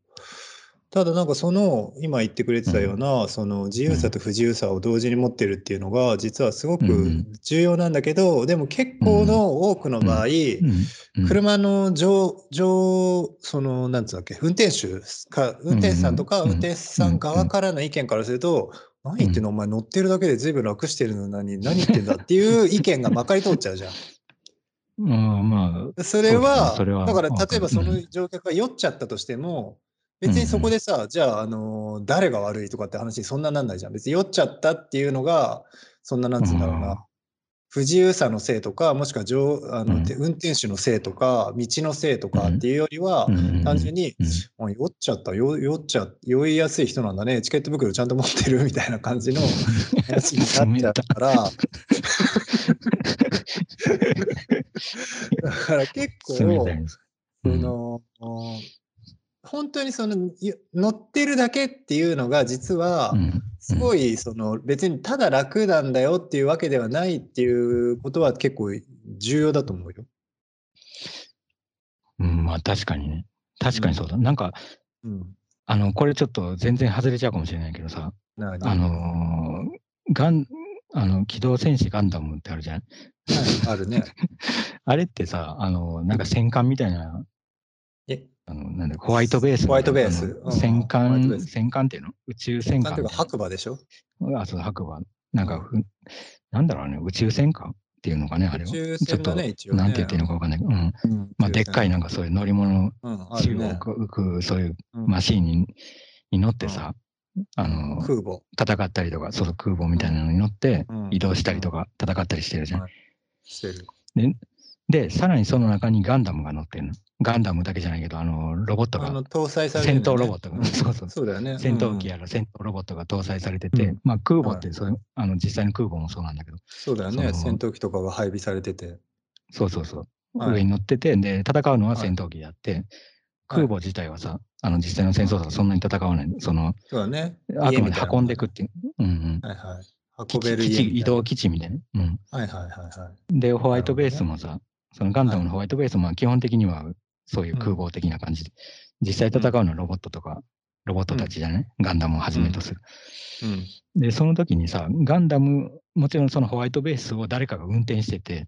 ただなんかその今言ってくれてたような、その自由さと不自由さを同時に持ってるっていうのが実はすごく重要なんだけど、でも結構の多くの場合、車の乗乗そのなんつうんだっけ運転手か運転手さんとかうん。運転手さん側からの意見からすると、何言ってんの？お前乗ってるだけで随分楽してるのに何言ってんだっていう意見がまかり通っちゃうじゃん。まあまあ、それは、だから例えばその乗客が酔っちゃったとしても、別にそこでさ、じゃあ、あのー誰が悪いとかって話にそんななんないじゃん。別に酔っちゃったっていうのが、そんななんつうんだろううんな。不自由さのせいとか、もしくは乗あの、うん。て運転手のせいとか、道のせいとかっていうよりは、単純に、うん。酔っちゃった、酔酔っちゃ、酔いやすい人なんだね、チケット袋ちゃんと持ってるみたいな感じの 話になっちゃうから、だから結構、その、本当にそのゆ乗ってるだけっていうのが実はうんすごいその別にただ楽なんだよっていうわけではないっていうことは結構重要だと思うよ。うん、まあ確かにね。確かにそうだ。なんか、うん。あの、これちょっと全然外れちゃうかもしれないけどさ、何？あのーガン、あの、機動戦士ガンダムってあるじゃん？はいあるね。あれってさ、あの、なんか戦艦みたいな、えあの、なんだホワイトベースのホワイトベースうん戦艦、ス戦艦っていうの？宇宙戦なんていうか艦みたい白馬でしょ？な。あ、そう、白馬。なんかふ、なんだろうね、宇宙戦艦っていうのかね、あれは。宇宙ちょっと、ね。なんて言っていいのかわかんないけど、うん。うんまあ、でっかいなんか、かそういう乗り物、うん、あ中るね。国、くそういううんマシーンにに乗ってさ、あの、空母。戦ったりとか、その空母みたいなのに乗ってうん移動したりとか戦ったりしてるじゃん。はいしてる。で、でさらにその中にガンダムが乗ってるの。ガンダムだけじゃないけど、あの、ロボットがあの、搭載されてる戦闘ロボットが、うんそうそう。そうだよね。戦闘機うんやら戦闘ロボットが搭載されてて、うんまあ空母ってはいそういう、あの実際の空母もそうなんだけど、そうだよね。戦闘機とかが配備されてて。そうそうそう、はい上に乗ってて、で、戦うのははい戦闘機であって、空母自体はさ、あの実際の戦争とはそんなに戦わない。その、そうだね。あくまで運んでいくっていう。うんうん。はいはい。基運べる移動基地みたいな。うん。はいはいはいはい。で、ホワイトベースもさ、そのガンダムのホワイトベースも基本的にはそういう空母的な感じで、実際戦うのはロボットとかロボットたちじゃね、ガンダムをはじめとする。うん。で、その時にさ、ガンダム、もちろんそのホワイトベースを誰かが運転してて、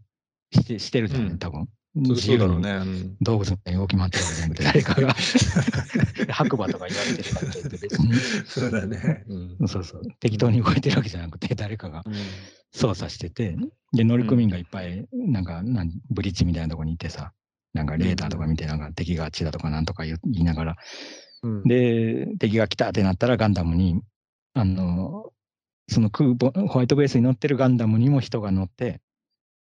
してしてるじゃん、うん。多分。自由にね。うん。動物みたいに動き回ってるわけじゃなくて、誰かが。白馬とか言われてるからって別に、そうだね。うん。そうそう、適当に動いてるわけじゃなくて、誰かがうん。操作してて、で、乗組員がいっぱい、なんか、なんブリッジみたいなとこにいてさ、なんかレーダーとか見て、なんか敵があっちだとかなんとか言いながら、うん、で、敵が来たってなったらガンダムに、あの、その空母、ホワイトベースに乗ってるガンダムにも人が乗って、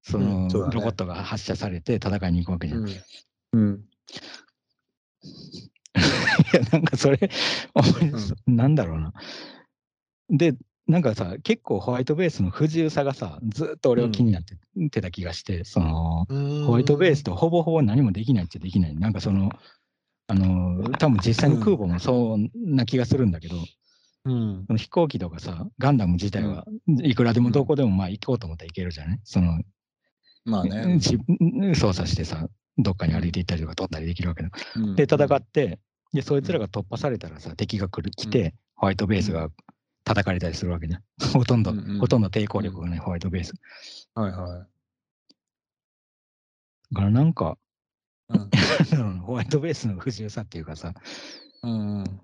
そのロボットが発射されて戦いに行くわけじゃん。いうん。うん。や、なんかそれ、なんだろうな。で、なんかさ、結構ホワイトベースの不自由さがさ、ずっと俺は気になっててた気がして、その、ホワイトベースとほぼほぼ何もできないっちゃできない。なんかその、あの、多分実際の空母もそうな気がするんだけど、うん。その飛行機とかさ、ガンダム自体はいくらでもどこでもまあ行こうと思ったら行けるじゃない？その、まあね。じ操作してさ、どっかに歩いて行ったりとか取ったりできるわけだ。うんで、戦って、で、そいつらが突破されたらさ、敵が来る、来て、ホワイトベースが叩かれたりするわけじゃん。ほとんど、うんうんほとんど抵抗力がないホワイトベース。はいはい。だからなんか、うん ホワイトベースの不自由さっていうかさ、うんうん。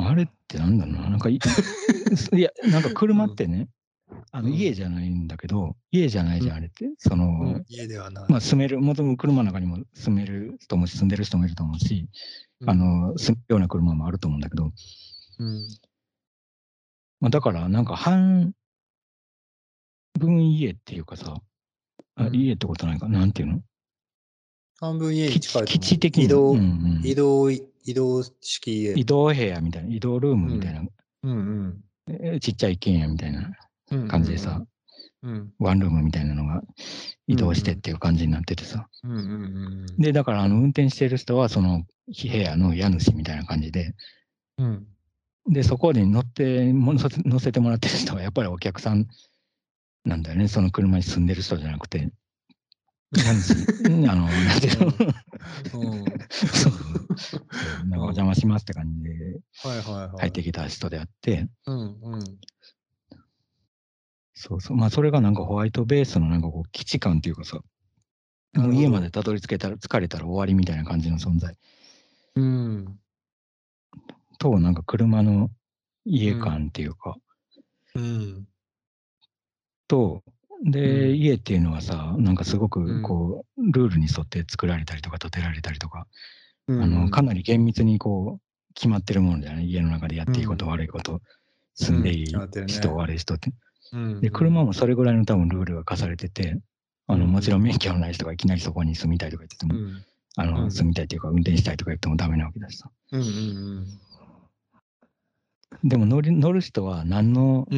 あれってなんだろうな、なんかい、いや、なんか車ってね、あのうん。家じゃないんだけど、家じゃないじゃん、あれって。その、うん。家ではない。まあ住める、もともと車の中にも住める人も住んでる人もいると思うし、うん。あ、の、住むような車もあると思うんだけど、うん。まあ、だからなんか半分家っていうかさ、あうん。家ってことないか、なんていうの？半分家に基近い基地的に。移動、うんうん。移動、移動式家。移動部屋みたいな、移動ルームみたいな、うん。えーちっちゃい一軒家みたいな。うん。感じでさ、うん。ワンルームみたいなのが移動してっていう感じになっててさ。うんうんうん。で、だからあの運転してる人はその部屋の家主みたいな感じで、うん。で、そこに乗っても乗せてもらってる人はやっぱりお客さんなんだよね、その車に住んでる人じゃなくて。あの、なんていうの？うん。そうなんかお邪魔しますって感じで。入ってきた人であって、うんうん。そうそう、まあそれがなんかホワイトベースのなんかこう基地感っていうかさ、もう家までたどり着けたら、疲れたら終わりみたいな感じの存在。うん。と、なんか車の家感っていうか、うん。と、で、うん。家っていうのはさ、なんかすごうくん。こう、ルールに沿って作られたりとか建てられたりとか、うんあの、かなり厳密にこう、決まってるものじゃない家の中でやっていいこと、うん。悪いこと、住んでいい人、悪い人って。うんで、車もそれぐらいの多分ルールが課されてて、あの、うんもちろん免許のない人がいきなりそこに住みたいとか言ってても、うんあの、うん住みたいというか運転したいとか言ってもダメなわけだしさ。うんうんでも乗り乗る人は何の。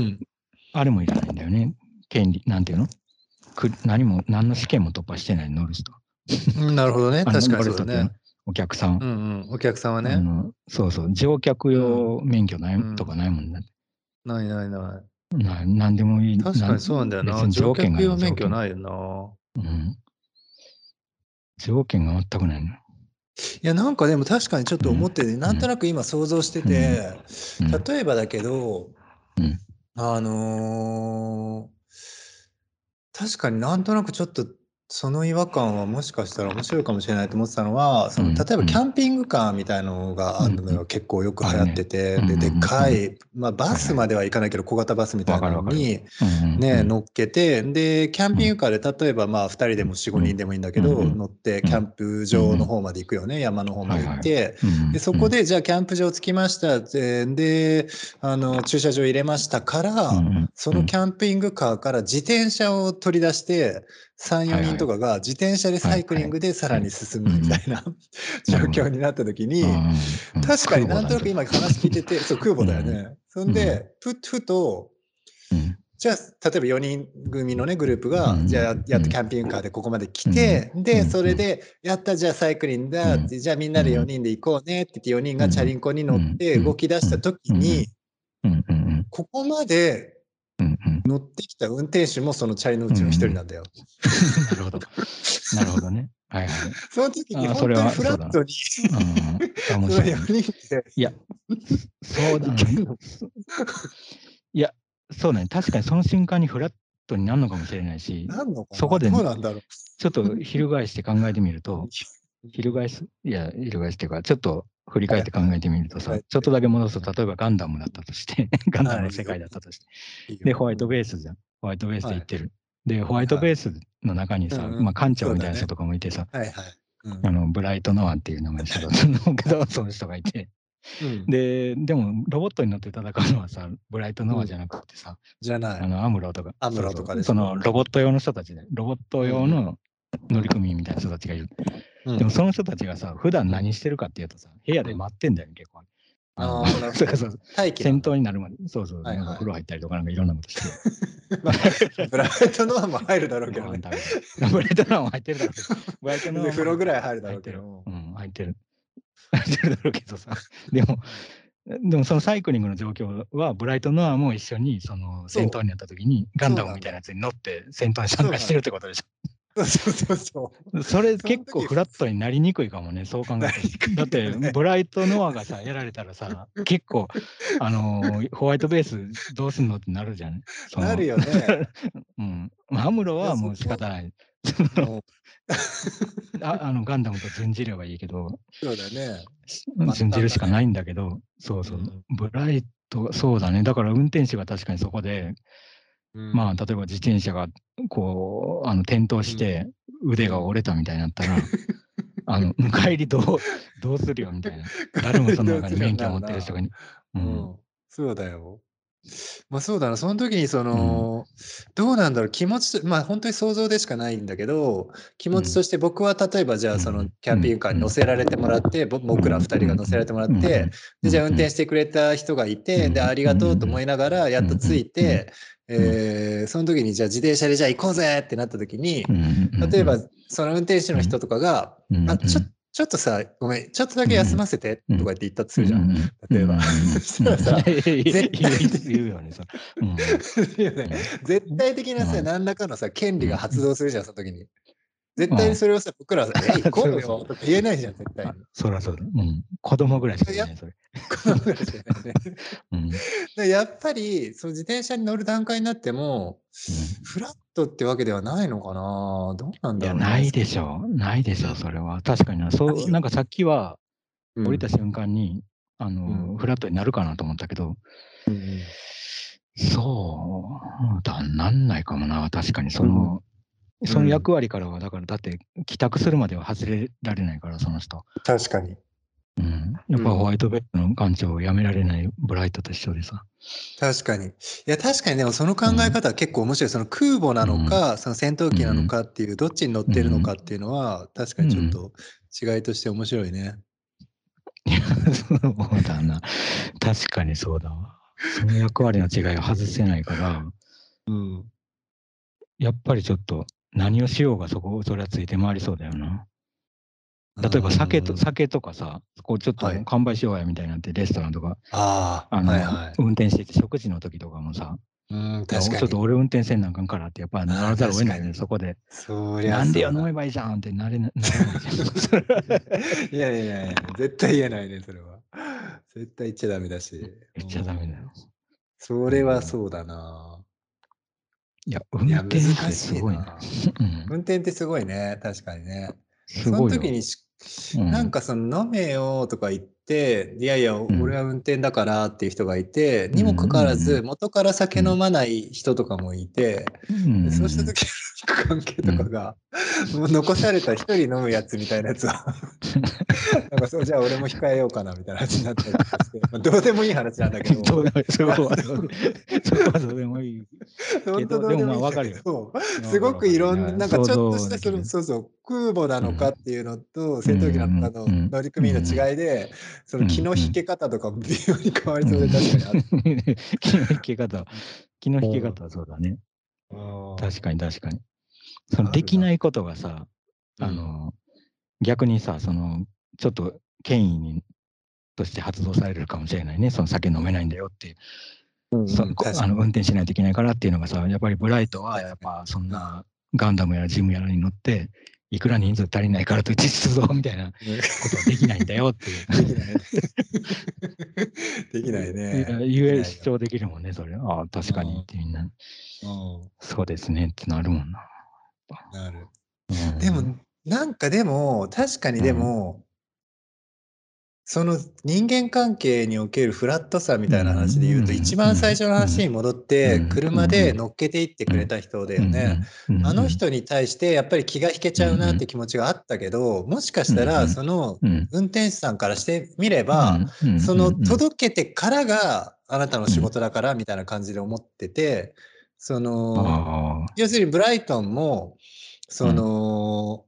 あれもいらないんだよね。権利、なんていうの？く何も、何の試験も突破してない乗る人。うんなるほどね。確かにそうね。お客さん。うんうん。お客さんはあね。のそうそう、乗客用免許ない、うんとかないもんね。ないないない。ななんでもいい。確かにそうなんだよな。条件が客用免許い。ないよな。うん。条件が全くないの。いや、なんかでも確かにちょっと思ってて、なんとなく今想像してて、うん例えばだけど、うんあのー確かになんとなくちょっとその違和感はもしかしたら面白いかもしれないと思ってたのは、そのうん例えばキャンピングカーみたいのがあるのうんよ、結構よく流行ってて、で、でっかい、まあバスまではいかないけど、小型バスみたいなのに、ね、うん乗っけて、で、キャンピングカーで例えばまあ2人でも4、5人でもいいんだけど、うん。乗ってキャンプ場の方まで行くよね、山の方まで行って、うん。でそこで、じゃあキャンプ場着きましたでであの駐車場入れましたから、そのキャンピングカーから自転車を取り出して3、4人とかが自転車でサイクリングでさらに進むみたいな 状況になった時に、確かになんとなく空今話聞いてて、そう空母だよね。そんで、ふふと、じゃあ、例えば4人組のね、グループが、うんじゃあ、やっとキャンピングカーでここまで来て、で、うんそれで、やった、じゃあサイクリングだ、うんじゃあみんなで4人で行こうねって言って、4人がチャリンコに乗ってうん動き出した時に、ここまで。乗ってきた運転手もそのチャリのうちの一人なんだよ。なるほど。なるほどね。はいはい。その時に本当にれはフラットに、その白いね。4人でいや、そうだね。いや、そうだね。確かにその瞬間にフラットになるのかもしれないし、そこでどうなんだろう。ちょっと翻して考えてみると、翻すいや、翻すっていうか、ちょっと振り返って考えてみるとさ、はいちょっとだけ戻すと、例えばガンダムだったとして、ガンダムの世界だったとして、いいよ。で、ホワイトベースじゃん。ホワイトベースで行ってる。で、ホワイトベースの中にさ、うんうん。まあ、館長みたいな人とかもいてさ、はいはい。うん。あの、ブライト・ノアっていう名前の人だったんだけど、その人がいて。うん。で、でも、ロボットに乗って戦うのはさ、ブライト・ノアじゃなくてさ、じゃない。あの、アムロとか、アムロとかそのロボット用の人たちで、ロボット用の乗組員みたいな人たちがいる。うんでも、その人たちがさ、普段何してるかっていうとさ、部屋で待ってんだよね、結構。のあー なるほどそうそう戦闘になるまで、そうそう、はいはいなんか風呂入ったりとか、なんかいろんなことして。まあブライトノアも入るだろうけどね。ブライトノアも入ってるだろうけど。ブライトノアも風呂ぐらい入るだろうけ入ど。うん、入ってる。入ってるだろうけどさ。でも、でもそのサイクリングの状況は、ブライトノアも一緒にその戦闘になった時に、ガンダムみたいなやつに乗って戦闘に参加してるってことでしそうそうそうそれ結構フラットになりにくいかもね、そう考えると。だって、ブライトノアがさ、やられたらさ、結構、あのーホワイトベースどうすんのってなるじゃん。う。なるよね。うん。まあアムロはもう仕方ない。うん ああのガンダムと準じればいいけど、そうだね。準じるしかないんだけど、そうそう、うんブライト、そうだね、だから運転手が確かにそこで、まあ、例えば自転車がこう、あの転倒して腕が折れたみたいになったら、あの、迎えりどう、どうするよみたいな。誰もその中に免許を持ってる人がい、ううん。ん、そうだよ。まあそうだな、その時にその、どうなんだろう、気持ちと、まあ本当に想像でしかないんだけど、気持ちとして僕は例えばじゃあそのうんキャンピングカーに乗せられてもらって、ぼ僕ら2人が乗せられてもらって、でじゃあ運転してくれた人がいて、で、ありがとうと思いながらやっと着いて、えーその時にじゃあ自転車でじゃあ行こうぜってなった時に、例えばその運転手の人とかが、あちょちょっとさ、ごめん、ちょっとだけ休ませてとか言って言ったとするじゃん。例えば。そしたらさ 絶対的なさ、うん。何らかのさ、権利が発動するじゃん、その時に。絶対にそれをさ、僕らは さ、えい、行こうよとか言えないじゃん、絶対に。そらそうだ。うん。子供ぐらいしか言えない、それ。このぐらいしか言えないね うん。でやっぱり、その自転車に乗る段階になっても、フラットってわけではないのかな？どうなんいや、だろうないでしょう。ないでしょう、それは。確かにな。そう、なんかさっきは、うん降りた瞬間に、あの、うんフラットになるかなと思ったけど、うんうんそうだ、なんないかもな、確かに。その、その役割からは、だから、だって、帰宅するまでは外れられないから、その人。確かに。うん。やっぱホワイトベッドの館長を辞められないブライトと一緒でさ。確かに。いや、確かにでもその考え方は結構面白い。その空母なのか、その戦闘機なのかっていう、どっちに乗ってるのかっていうのは、確かにちょっと違いとして面白いね。いや、そうだな。確かにそうだわ。その役割の違いを外せないから、うん。やっぱりちょっと何をしようがそこ、それはついて回りそうだよな。例えば酒と、うん酒とかさ、こうちょっとはい乾杯しようやみたいになって、レストランとか、あの、はいはい。運転してて食事の時とかもさ、うん、確かに。ちょっと俺運転せんなんかんからって、やっぱならざるを得ないよね、そこで。そりゃなんでよ、飲めばいいじゃんってなれない。いやいやいやいや、絶対言えないね、それは。絶対言っちゃダメだし。言っちゃダメだよ。それはそうだな。いや、運転って難しいすごいな。運転ってすごいね、確かにね。そのすごいよ。時にし、うん。なんかその飲めよとか言って、いやいや、ん。俺は運転だからっていう人がいて、にもかかわらず、元から酒飲まない人とかもいて、そうした時の関係とかが、もう残された一人飲むやつみたいなやつは、なんかそう、じゃあ俺も控えようかなみたいな話になったりして、まあ、どうでもいい話なんだけど、どうでもいいそこはどうでそこはどうでもいい。本当どうでもいいんだけど、るすごくいろんな、なんかちょっとしたそそうそう、空母なのかっていうのと、戦闘機なのかの乗組員の違いで、その気の引け方とかも微妙に変わりそうで、確かにある。気の引け方、気の引け方はそうだね。うん確かに確かに。そのできないことがさ、うんあの、逆にさ、その、ちょっと権威にとして発動されるかもしれないね。その酒飲めないんだよっていう。うんそあの運転しないといけないからっていうのがさ、やっぱりブライトははいやっぱそんなガンダムやらジムやらに乗って、いくら人数足りないからといって出動みたいなに。ことはできないんだよっていう。できない。ね。言え主張できるもんね、それ。ああ、確かにってみんな、うそうですねってなるもんな。ん、なる。うんでも、なんかでも、確かにでも、その人間関係におけるフラットさみたいな話で言うと、うん一番最初の話に戻ってう、ん車で乗っけていってくれた人だよね。あの人に対してやっぱり気が引けちゃうなって気持ちがあったけど、もしかしたら、そのうん運転手さんからしてみれば、そのうん届けてからがあなたの仕事だからみたいな感じで思ってて、その、あ要するにブライトンも、その、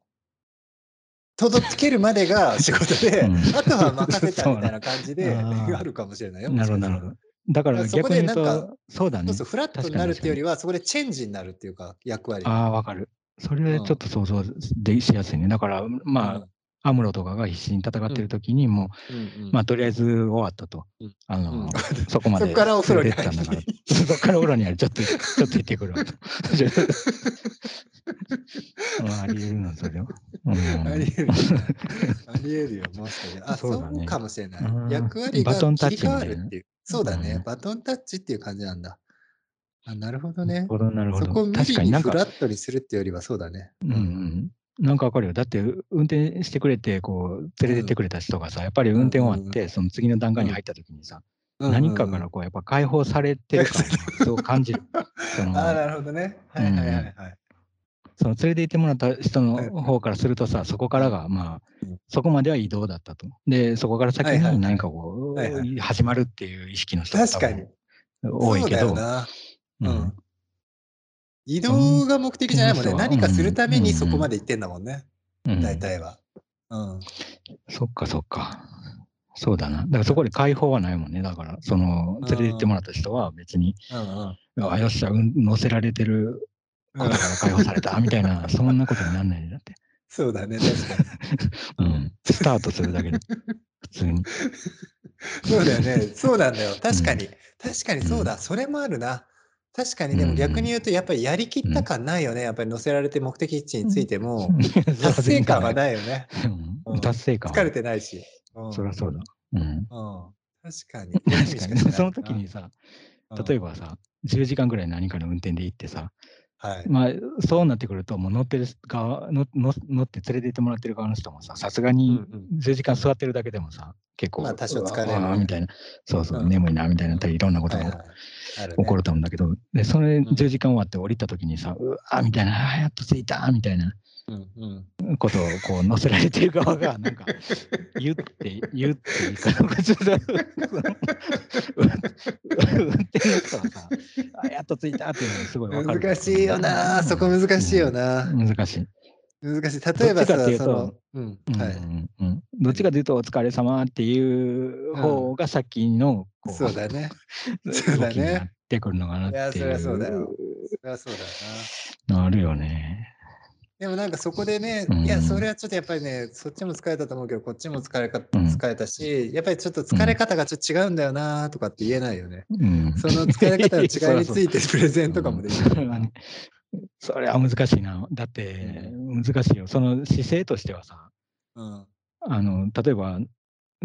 届けるまでが 仕事で、うんあとは任せたみたいな感じであるかもしれないよ。あ、なるほど、なるほど。だから逆に言うでなんと、そうだねそう。そう、フラットになるっていうよりは、そこでチェンジになるっていうか、役割が。ああ、わかる。それちょっと想像でしやすいね。だから、まあ、アムロとかが必死に戦ってる時にもうんうんう、まあ、とりあえず終わったとうん。あのうん、そこまでそこからおったんだから。そこからお風呂にある。ちょっと、ちょっと行ってくるわと。うんあり得るの、それは。うんあり得る。あり得るよ、もしかして。あ、そそうだねうかもしれないうん。役割がバトンタッるっていう。そうだねうん。バトンタッチっていう感じなんだ。あ、なるほどねなる。ほど、なるほど。そこを無確理にフかになんか、ラットにするっていうよりはそうだね。うんうん。なんかわかるよ。だって、運転してくれて、こう、連れてってくれた人がさ、やっぱり運転終わって、その次の段階に入った時にさ、うん。何かからこう、やっぱ解放されてる感が そう。感じる。その ああ、なるほどね。はいはいはいはい。その連れて行ってもらった人の方からするとさ、そこからが、まあうん、そこまでは移動だったと。で、そこから先に何かこう、始まるっていう意識の人が確かに。多いけど。そう、ん。移動が目的じゃないもんね。うん何かするためにうんそこまで行ってんだもんね。うん大体は。うん。そっかそっか。そうだな。だからそこで解放はないもんね。だから、その、連れて行ってもらった人は別に、うんうん。あ、よっしゃ、うん乗せられてることから解放されたみたいな、そんなことになんないんだって。そうだね、確かに。うん。スタートするだけで、普通に。そうだよね。そうなんだよ。確かに。確かにそうだ。それもあるな。確かに、でも逆に言うと、やっぱりやりきった感ないよね。やっぱり乗せられて目的地についても、達成感はないよね。うん達成感は疲れてないし。うんそりゃそうだ。うん。うん。確かに。確かに。その時にさ、例えば、ばさ、10時間ぐらい何かの運転で行ってさ、はい。まあ、そうなってくると、もう乗ってる側のの乗って連れて行ってもらってる側の人もさ、さすがにうん10時間座ってるだけでもさ、結構、まあ多少疲れる。ねうわーみたいな、そうそう、うん。眠いなみたいな、いろんなことが起こると思うんだけど、で、それん。10時間終わって降りた時にさ、うわーみたいな、やっと着いたみたいなうんうんことをこう乗せられてる側が、なんか、言って、言っていいかどうかちょ運転の人はさ、あやっと着いたっていうのがすごいわかる。難しいよな、そこ難しいよな。難しい。難しい。例えばさどっちかっていう、とその、うん、うんはい。うんうんどっちかというと、お疲れ様っていう方が先の、こうそうだね。そうだねってくるのかなっていう。いやそりゃそうだよそりゃそうだよな。あるよね。でもなんかそこでね、うんいや、それはちょっとやっぱりね、そっちも疲れたと思うけど、こっちも疲れか、うん疲れたし、やっぱりちょっと疲れ方がちょっと違うんだよなとかって言えないよね。うん、その疲れ方の違いにつていてプレゼンとかもできる。う んそれは難しいな。だって、難しいよ。その姿勢としてはさ、うん。あの例えば、連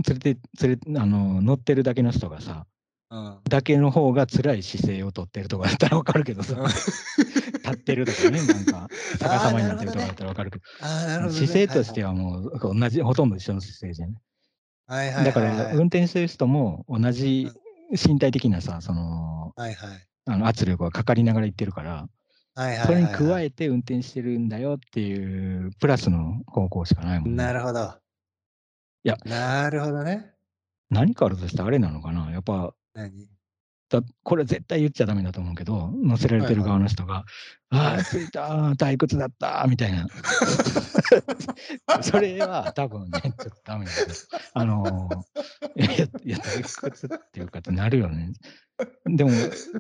れて、連れあの乗ってるだけの人がさ、うん。だけの方が辛い姿勢をとってるとかだったらわかるけどさ、立ってるとかね、なんか 逆さまになってるとかだったらわかるけど、ああ、なるほど、ね。姿勢としてはもう同じ、ほとんど一緒の姿勢じゃね。はいはいはいはい。だから、運転してる人も同じ身体的なさ、その、はいはい。あの圧力がかかりながら行ってるから、はいはいはいはい。それに加えて運転してるんだよっていう、プラスの方向しかないもんね。なるほど。いやなるほどね。何かあるとしたらあれなのかなやっぱ、何？だこれ絶対言っちゃダメだと思うけど、乗せられてる側の人が、ああ、着いたー、退屈だったー、みたいな。それは多分ね、ちょっとダメだけど、あのー、いや、いや退屈っていうかってなるよね。でも、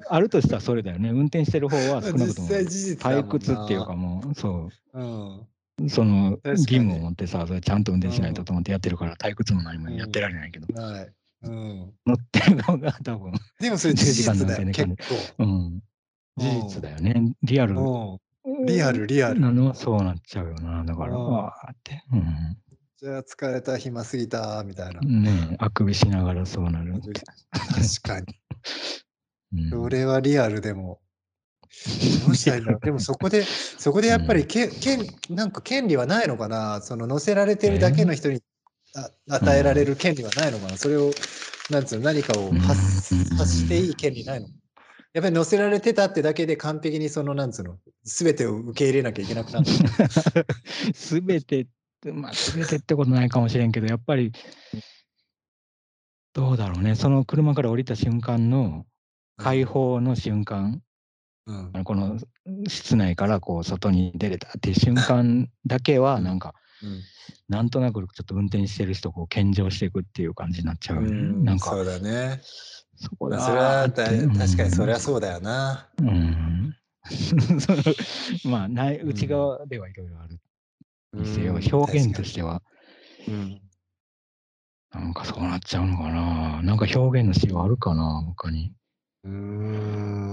あるとしたらそれだよね。運転してる方は少なくとも退屈っていうかもう、そうん。う、その義務を持ってさ、それちゃんと運転しないとと思ってやってるから、退屈も何もやってられないけど。はい。うん。乗ってるのが多分、でもそれ事実だよ、10時間結乗構。うん、事実だよね。リアルうん。リアル、リアル。なのはそうなっちゃうよな。だから、うんわーって。うんじゃあ疲れた、暇すぎた、みたいな。ねえあくびしながらそうなる。確かに。うんそれはリアルでも。どうしたらいいんだろう。でもそこで、そこでやっぱりけ、けん、なんか権利はないのかな。その乗せられてるだけの人にあ与えられる権利はないのかな？それを、なんつうの、何かを発していい権利ないの？やっぱり乗せられてたってだけで完璧にその、なんつうの、すべてを受け入れなきゃいけなくなる。すべてって、まあ、すべてってことないかもしれんけど、やっぱり、どうだろうね、その車から降りた瞬間の解放の瞬間、うん。この室内からこう外に出れたっていう瞬間だけは、うんなんか、うん。なんとなくちょっと運転してる人をこう献上していくっていう感じになっちゃう。うん。なんか。そうだね。そこだそれは確かにそれはうそうだよな。ん。うん。まあないうん。内側ではいろいろあるにせよ、うん。表現としては。確かに。なんかそうなっちゃうのかな。なんか表現のしようあるかな他に。うん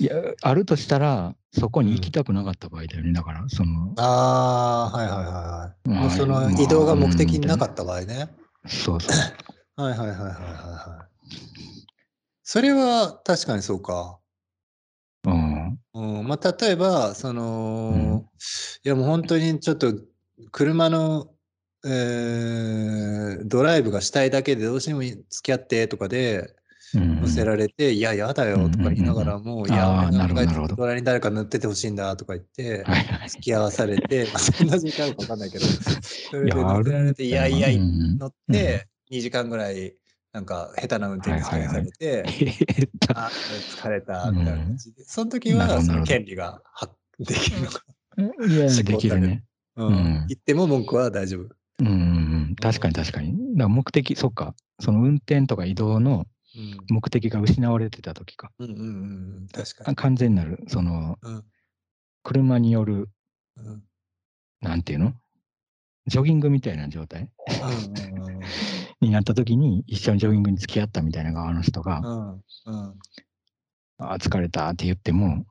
いや、あるとしたら、そこに行きたくなかった場合だよね。だから、その、ああ、はいはいはいはい。まあもうその移動が目的になかった場合ね。そうそう。は いはいはいはいはいはい。それは確かにそうか。うん。うん、まあ例えば、その、いやもう本当にちょっと車の、えードライブがしたいだけでどうしても付き合ってとかでうん乗せられて、いや、やだよとか言いながらも、いや、あー俺のなるほどなるほどドライに誰か乗っててほしいんだとか言って。付き合わされて、まあそんな時間かわかんないけど、それでいや乗せられて、いやいや、うん乗って、2時間ぐらい、なんか、下手な運転にされて、あ疲れた、みたいな感じで、その時は、その権利が発できるのか。いや、できるね。うんうん言っても文句は大丈夫。うんうんうん。確かに確かに。だ目的、そっか。その運転とか移動のうん目的が失われてた時か。うんうんうん、確かあに。完全なる、その、うん。車による、うん。なんていうの？ジョギングみたいな状態？うんうん になった時に、一緒にジョギングに付き合ったみたいな側の人が、うん。うん。あー疲れたって言っても、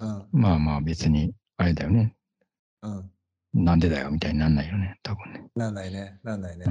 うん。まあまあ別に、あれだよね。うん。なんでだよ？みたいになんないよね、多分ね。なんないね、なんないね。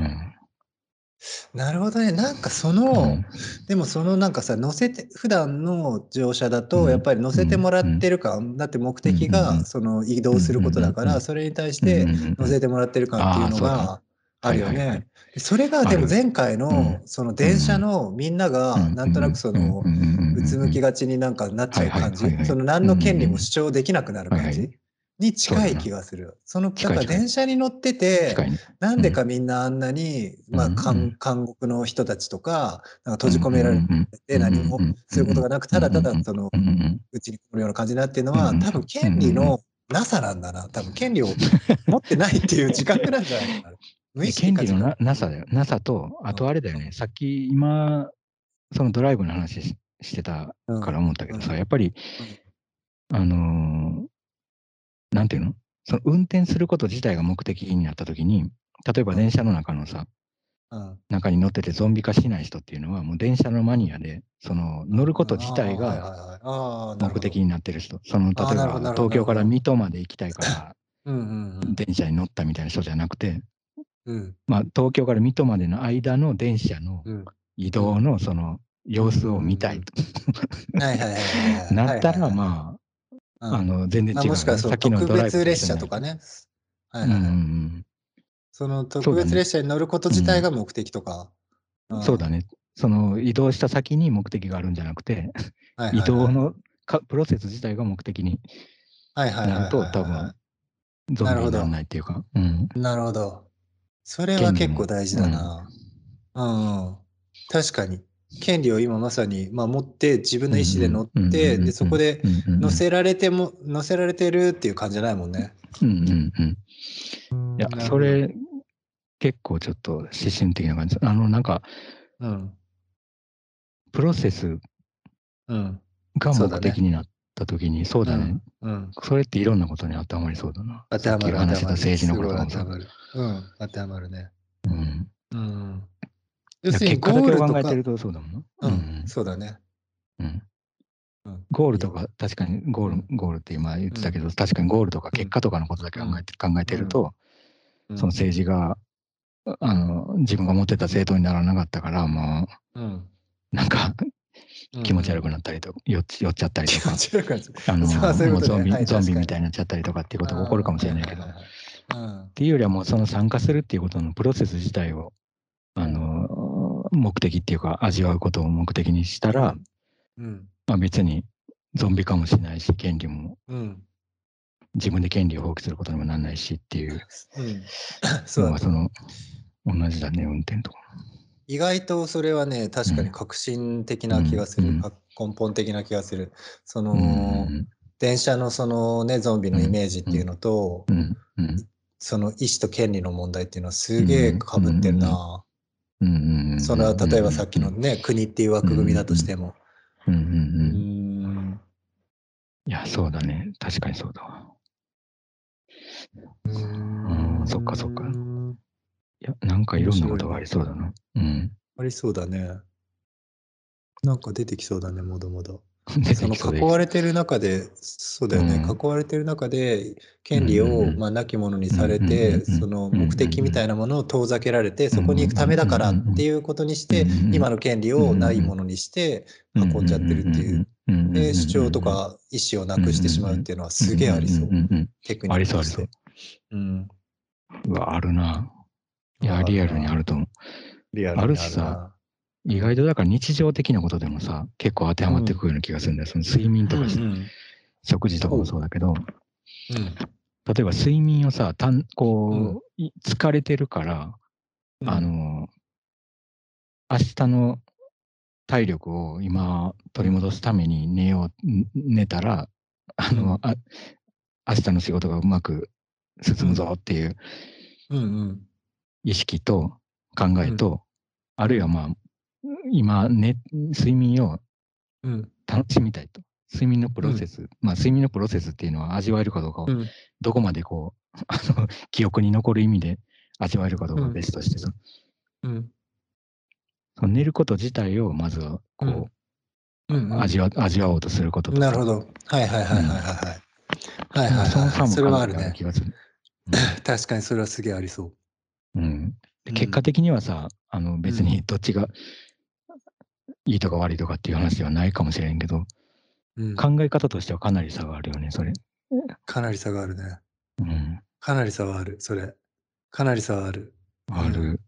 うん。なるほどね。なんかそうの、ん。でもそのなんかさ、乗せて、普段の乗車だうと、ん。やっぱり乗せてもらってる感、だって目的うん。うん。うん。がその移動することだから、うん。うん。うん。それに対してうん。うん。うん。乗せてもらってる感っていうのがあるよね。それがでも前回のその電車のみんながなんとなくそのうつむきが、がちになんかなっちゃう感じ。その何の権利も主張できなくなる感じ？に近い気がする。そのだから電車に乗ってて。なんでかみんなあんなに、まあ、うん。監監獄の人たちとかなんか閉じ込められてて何もすることがなくただただそのうちに来るような感じになってるのはうん多分権利のなさなんだな。多分権利を持ってないっていう自覚なんじゃな。いかな。無意識か権利のななさだよ。なさと、あとあれだよね、さっき今、そのドライブの話ししてたから思ったけどさ、うん。やっぱり、あのーなんていうの？その運転すること自体が目的になったときに、例えば電車の中のさ、うん。中に乗っててゾンビ化しない人っていうのは、もう電車のマニアで、その乗ること自体が目的になってる人、その例えば東京から水戸まで行きたいから、電車に乗ったみたいな人じゃなくて、うん。まあ、東京から水戸までの間の電車のうん。移動のその様子を見たいと。なったら、あ、まあ、うんあの全然違うよね。まあもしくはそのさっきの特別列車とかね。その特別列車に乗ること自体が目的とか。うん、そうだね。ね。その移動した先に目的があるんじゃなくて、はいはいはい移動のかプロセス自体が目的になると、多分ゾンビにならないっていうか。うんなるほど。それは結構大事だな。うん、うん。確かに。権利を今まさに、まあ、持って自分の意思で乗って、でそこで乗せられても乗せられてるっていう感じじゃないもんね。うんうんうん。いやそれ、結構ちょっと思春的な感じ。あの、なんか、うん。プロセスうん。が目的になった時に、そうだね。うん。それっていろんなことに当てはまりそうだな。当てはまる。当ては。まる。うん。当てはまるね。うんうん。要するにゴール考えてるとそうだもんな。うん、そうだね。うん。うん。ゴールとか、確かにゴール、ゴールって今言ってたけど、確かにゴールとか結果とかのことだけ考えて,、考えてると、うん。その政治が、あの、自分が持ってた政党にならなかったから、もうん。う、なんか気持ち悪くななったりとか、酔っちゃったりとか、あの、もうゾンビ、ゾンビみたいになっちゃったりとかっていうことが起こるかもしれないけど、っていうよりはもうその参加するっていうことのプロセス自体を、あの、目的っていうか、味わうことを目的にしたら、うん。まあ別にゾンビ化もしないし、権利もうん。自分で権利を放棄することにもならないしっていううん。そうその同じだね、運転とか。意外とそれはね、確かに革新的な気がする。うんか根本的な気がする。その、うん電車のそのね、ゾンビのイメージっていうのと、うんうんその意思と権利の問題っていうのはすげえかぶってるな。それは例えばさっきのね、国っていう枠組みだとしても。うんうんううんん。いや、そうだね。確かにそうだわ。うんそっかそっかいや、なんかいろんなことがありそうだな。うん。ありそうだね。なんか出てきそうだね、もどもど。出その囲われてる中で、そうだよね、うん囲われてる中で、権利を、まあ、なきものにされて、うんその目的みたいなものを遠ざけられて、そこに行くためだからっていうことにして今の権利をないものにして運んじゃってるっていう。うん。で、主張とか意思をなくしてしまうっていうのはすげえありそうテクニッありそうありそう。うん。うわ、あるな。いや、リアルにあると思う。リアルにあるしさ、意外とだから日常的なことでもさ、結構当てはまってくるような気がするんだよ。その睡眠とかうんうん食事とかもそうだけど、うん。例えば睡眠をさ、たんこう、い疲れてるから、あの、明日の体力を今取り戻すために寝よう、ん寝たら、あの、うん。あ明日の仕事がうまく進むぞっていううん。うん意識と考えと、あるいはまあ、今、ね、睡眠をうん。楽しみたいと。睡眠のプロセス、まあ睡眠のプロセスっていうのは味わえるかどうかを、うん。どこまでこう、あの、記憶に残る意味で味わえるかどうかは別としてさ、うん。その寝ること自体をまずはこう、うん。うん味わ味わおうとすることとか。なるほど。はいはいはいはいはいはい。はい。はいその差はい。それはあるね。確かにそれはすげえありそう。うん。結果的にはさ、あの別にどっちがいいとか悪いとかっていう話ではないかもしれんけど、う。うん考え方としてはかなり差があるよね、それ。かなり差があるね。うん、かなり差はある、それ。かなり差はある。ある。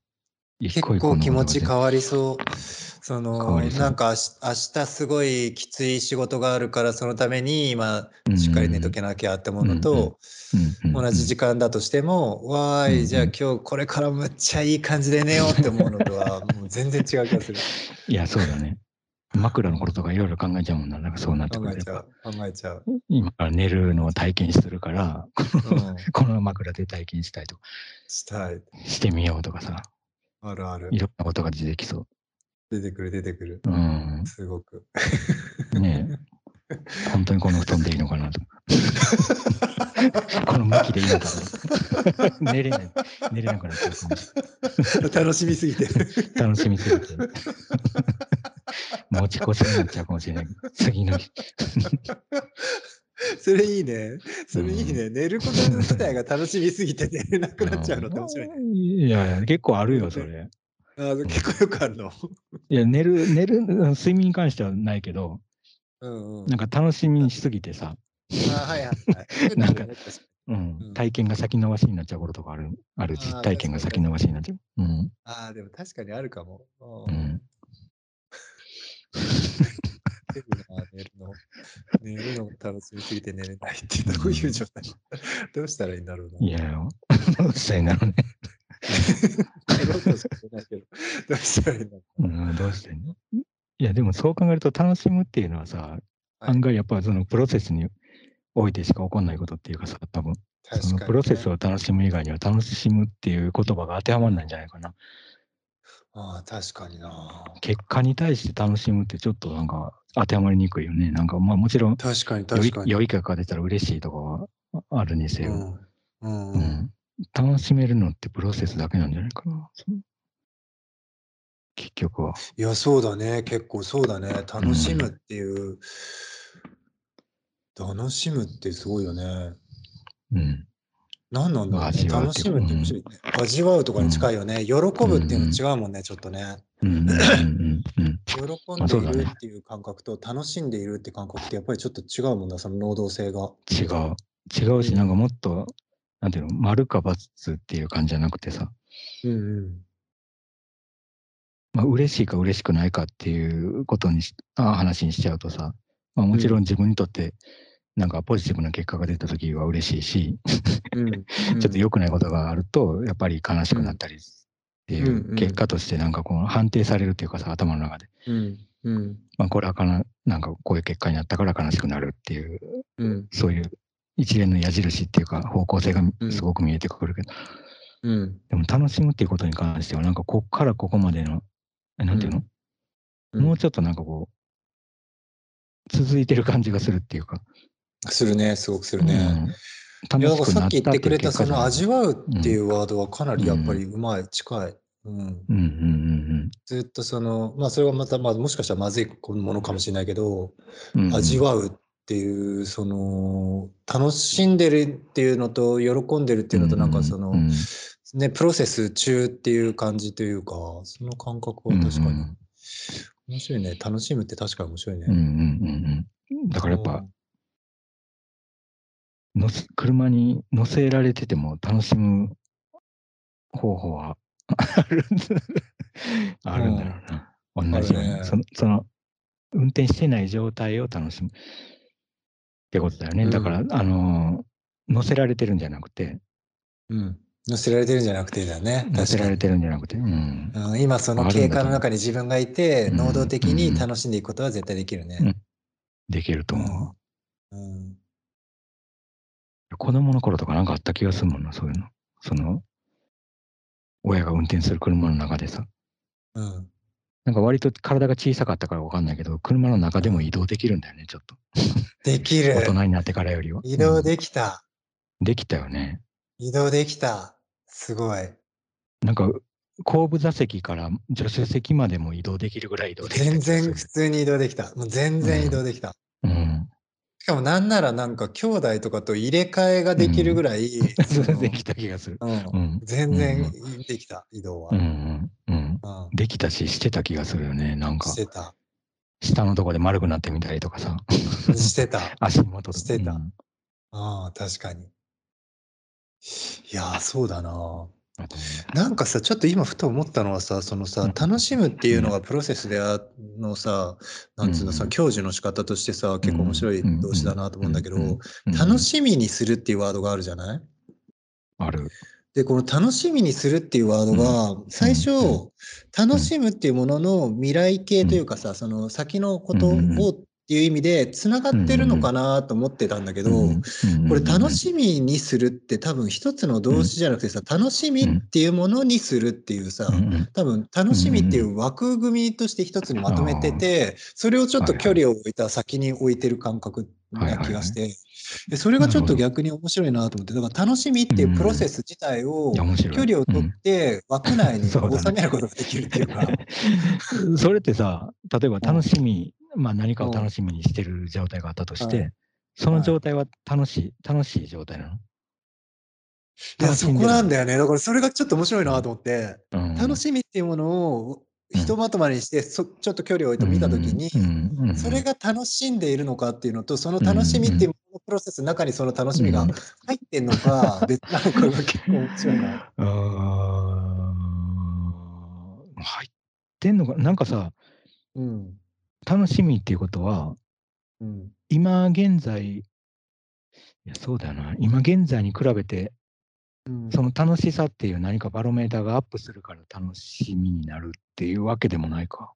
一結構気持ち変わりそう。そ変のなんか明日すごいきつい仕事があるからそのために今しっかり寝とけなきゃってものとうんうん同じ時間だとしてもわーいじゃあ今日これからむっちゃいい感じで寝ようって思うのとはもう全然違う気がする。いや、そうだね。枕のこととかいろいろ考えちゃうもんな。なんかそうなってくるとやっ考えちゃぱう考えちゃう。今から寝るのを体験するから、うん、この枕で体験したいとか、したい。してみようとかさ、あるあるい。ろんなことが出てきそ出てくる出てくる。う。うん。すごく。ねえ。本当にこの布団でいいのかなと。この向きでいいのかな。寝れない。寝れなくなっちゃう楽しみすぎて。楽しみすぎて。持ち越しになっちゃうかもしれない。次の日。それいいね。それいいね。寝ること自体が楽しみすぎて寝れ なくなっちゃうのって面白いね。いやいや、結構あるよ、それ。あー結構よくあるの？いや、寝る、寝る、睡眠に関してはないけど、うんうん。なんか楽しみにしすぎてさ、あーはいはいはい。なんか うんうん体験が先延ばしになっちゃうこととかある、ある実体験が先延ばしになっちゃう。うん。ああ、でも確かにあるかも。ううんるな寝るの。寝るのも楽しみすぎて寝れないって どういう状態？どうしたらいいんだろうな。いや、どうしたらいいんだろうね。ど、どうしたらいいんだろう。うん、どうしてんの？いや、でもそう考えると楽しむっていうのはさ、はい案外やっぱそのプロセスにおいてしか起こんないことっていうかさ、多分確かに、そのプロセスを楽しむ以外には楽しむっていう言葉が当てはまらないんじゃないかな。ああ、確かにな。結果に対して楽しむってちょっとなんか当てはまりにくいよね。なんかまあもちろん確かに良い確かに。良い結果が出たら嬉しいとかはあるにせよ、うんうんうん楽しめるのってプロセスだけなんじゃないかな。結局は。いや、そうだね。結構そうだね。楽しむっていう。楽しむってすごいよね。うん。何なんだろうね。楽しむって面白いね。味わうとかに近いよね。喜ぶっていうの違うもんね、ちょっとね。うんうんうんうんうん。喜んでいるっていう感覚と楽しんでいるって感覚ってやっぱりちょっと違うもんな、その能動性が。違う。違うし、なんかもっと、なんていうの、丸か×っていう感じじゃなくてさ、うんうん。まあ、嬉しいか嬉しくないかっていうことにしあ話にしちゃうとさ、まあ、もちろん自分にとってなんかポジティブな結果が出た時は嬉しいし、うん、ちょっと良くないことがあるとやっぱり悲しくなったりっていんううん結果としてなんかこう判定されるっていうかさ頭の中で、うん。うん。まあ、これはかななんかこういう結果になったから悲しくなるっていううん。そういう一連の矢印っていうか方向性がんすごく見えてくるけど、うん。でも楽しむっていうことに関してはなんかこっからここまでのえなんていうの、うんもうちょっとなんかこう、続いてる感じがするっていうか。するね、すごくするうんね。い楽や、だからさっき言ってくれたその味わうっていうワードはかなりやっぱりうまい、近い。うん。うんうんうんずっとその、まあそれはまた、まあもしかしたらまずいものかもしれないけど、うんうん。味わうっていう、その、楽しんでるっていうのと、喜んでるっていうのと、なんかそのう、んね、プロセス中っていう感じというか、その感覚は確かにうん面白いね。楽しむって確かに面白いね。うんうんうんうん。だからやっぱ、乗せ車に乗せられてても楽しむ方法は あるあるんだろうな。同じように、ねその。その運転してない状態を楽しむってことだよね。うんだから、あのー乗せられてるんじゃなくて、うん。乗せられてるんじゃなくてだよね。乗せられ確てるんじゃなくて、うん。今その経過の中に自分がいて、うん能動的に楽しんでいくことは絶対できるね。うんできると思う。うん。子供の頃とかなんかあった気がするもんな、そういうの。その、親が運転する車の中でさ。うん。なんか割と体が小さかったからわかんないけど、車の中でも移動できるんだよね、ちょっと。できる大。人になってからよりは。移動うんできた。できたよね。移動できた。すごい。なんか、後部座席から助手席までも移動できるぐらい移動できた気全。然普通に移動できた。もう全然移動できた。うん。しかもなんならなんか兄弟とかと入れ替えができるぐらい、そのできた気がする。うんうん全然できた、移動は。うんうんうん。うんできたし、してた気がするよね。なんかし、てた。下のとこで丸くなってみたりとかさ。してた。足元とか。してたうんああ、確かに。いやー、そうだな。なんかさ、ちょっと今ふと思ったのはさ、そのさ、うん。楽しむっていうのがプロセスであのさ、なんつうのさ、うん享受の仕方としてさ、結構面白い動詞だなと思うんだけど、楽しみにするっていうワードがあるじゃない？ある。で、この楽しみにするっていうワードが、最初、うん楽しむっていうものの未来形というかさ、その先のことをっていう意味で繋がってるのかなと思ってたんだけど、これ楽しみにするって多分一つの動詞じゃなくてさ、楽しみっていうものにするっていうさ、多分楽しみっていう枠組みとして一つにまとめてて、それをちょっと距離を置いた先に置いてる感覚な気がして、でそれがちょっと逆に面白いなと思って、だから楽しみっていうプロセス自体を距離を取って枠内に 収めることができるっていうか。それってさ、例えば楽しみ、まあ何かを楽しみにしてる状態があったとして、その状態は楽しい、楽しい状態なの？いや、そこなんだよね。だからそれがちょっと面白いなと思って、うん。楽しみっていうものをひとまとまりにして、そちょっと距離を置いて見たときに、それが楽しんでいるのかっていうのと、その楽しみっていうプロセスの中にその楽しみが入ってんのか、別なのかが結構面白いな。入ってんのかなんかさ、うん、楽しみっていうことは、うん、今現在、いや、そうだよな、今現在に比べて、うん、その楽しさっていう何かバロメーターがアップするから楽しみになるっていうわけでもないか。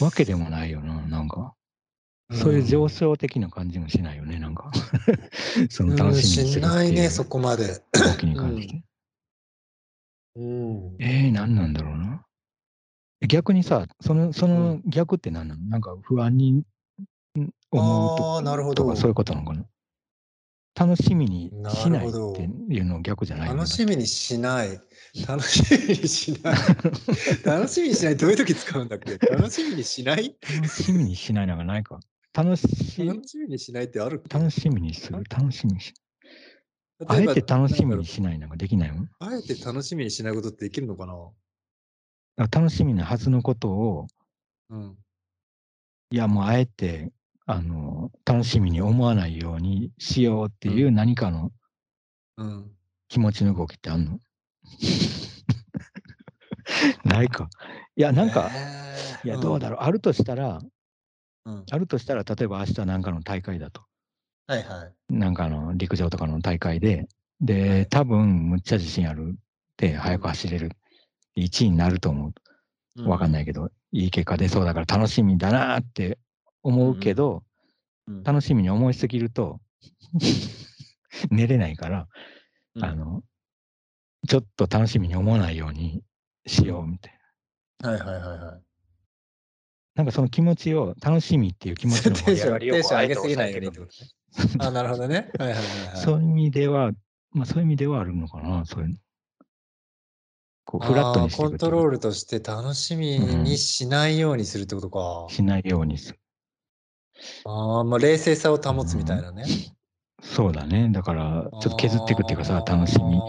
わけでもないよな、なんか。そういう上昇的な感じもしないよね、なんか。その楽しみにするっていう。しないね、そこまで。うん、えー、何なんだろうな。逆にさ、そのその逆って何なの？なんか不安に思うとあなるほど。とかそういうことなのかな？楽しみになしないっていうの逆じゃない楽しみにしない。楽しみにしない。楽しみにしない。どういう時使うんだっけ？楽しみにしない？楽しみにしないのがないか。楽し楽しみにしないってある？楽しみにする？楽しみにしあえて楽しみにしないのができないもん。あえて楽しみにしないことってできるのかな？楽しみなはずのことを、うん。いやもうあえて、あの、楽しみに思わないようにしようっていう何かのうん。気持ちの動きってあんの？ないか。いや、なんか、えーいや、どうだろう。あるとしたら、うん。あるとしたら、例えば明日なんかの大会だと。はいはい。なんかの陸上とかの大会で、はでい、多分むっちゃ自信あるって、早く走れる。1位になると思う。わかんないけど、いい結果出そうだから楽しみだなって思うけど、うん。楽しみに思いすぎると、寝れないから、うんあの、ちょっと楽しみに思わないようにしようみたいな。はいはいはいはい。なんかその気持ちを、楽しみっていう気持ちの 盛り上がりをテンション上げすぎないようにってことね。あ、なるほどね。はいはいはいはい。そういう意味では、まあそういう意味ではあるのかな、そういうの。こうフラットにコントロールルとして楽しみにしないようにするってことか。しないようにする。ああ、まあ冷静さを保つみたいなね。そうだね。だから、ちょっと削っていくっていうかさ、楽しみ、ね。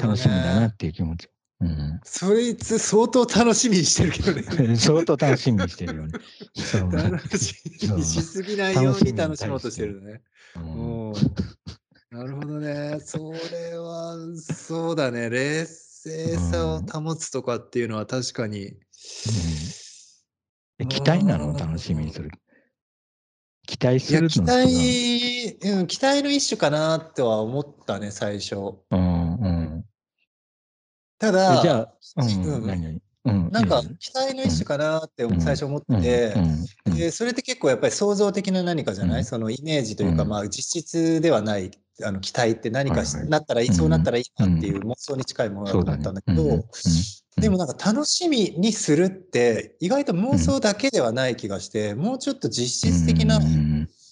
楽しみだなっていう気持ち。うん。そいつ相当楽しみにしてるけどね。相当楽しみにしてるよね。そう楽しみにしすぎないように楽しもうとしてるね。うんうんなるほどね。それは、そうだね。冷静さを保つとかっていうのは確かに。え期待なの？を楽しみにする。期待いや、期するの待、うん、期待の一種かなとは思ったね、最初。うんうん。ただ、えじゃあ、ううん。うん。なんか期待の一種かなってうん。最初思ってでそれって結構やっぱり創造的な何かじゃない、うん。そのイメージというか、うん。まあ実質ではないあの期待って何かしはいはい。なったらいい、うんそうなったらいいなっていう妄想に近いものだったんだけど、ねでもなんか楽しみにするって意外と妄想だけではない気がして、もうちょっと実質的な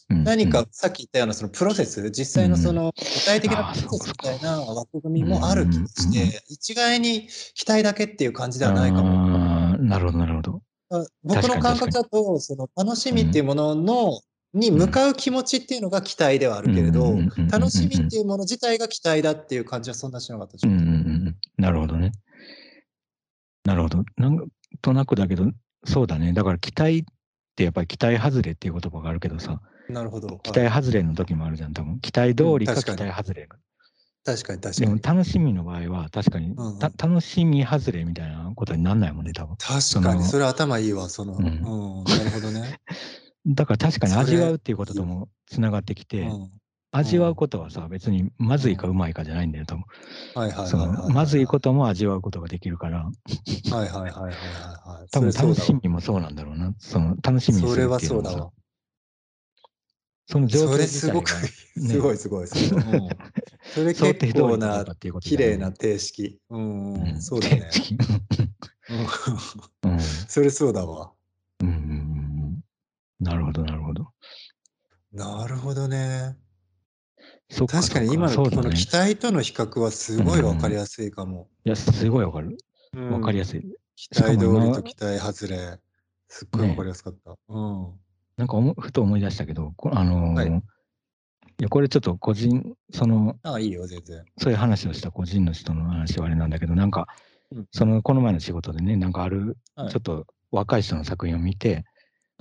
何かうんさっき言ったようなそのプロセス、実際のその具体的なプロセスみたいなそ枠組みもある気がして、一概に期待だけっていう感じではないかも。なるほど、なるほど。あ僕の感覚だと、その楽しみっていうものの、に向かう気持ちっていうのが期待ではあるけれど、楽しみっていうもの自体が期待だっていう感じはそんなしなかったしうんうんうん。なるほどね。なるほど。なんとなくだけど、そうだね。だから期待ってやっぱり期待外れっていう言葉があるけどさ、なるほど。期待外れの時もあるじゃん、多分。期待通りか期うん確かに待外れか。確かに確でも。楽しみの場合は確かに、うんうん楽しみ外れみたいなことになんないもんね、多分。確かに、それ頭いいわ、その、ううん、なるほどね。だから確かにそれ味わうっていうことともつながってきて、うん味わうことはさ、別にまずいかうまいかじゃないんだよ、多分。はいはいそはいはいはい。のまずいことも味わうことができるから、はいはいはいはいはいはい。多分それ楽しみもそうなんだろうな。その楽しみにするそれはっていうのもさそうだわ。その状況それすごく、ねすごいすごいそれ結構な綺麗な定式。うん、そうだね。それそうだわ。うんなるほど、なるほど。なるほどね。そっか確かに今のこの期待との比較はすごいわかりやすいかも。いや、すごいわかる。わかりやい。すい。期待通りと期待外れ。すっごいわかりやすかった。うん。なんかふと思い出したけど、こあのーはいいや、これちょっと個人、その、ああ、いいよ、全然。そういう話をした個人の人の話はあれなんだけど、なんか、うんその、この前の仕事でね、なんかある、はいちょっと若い人の作品を見て、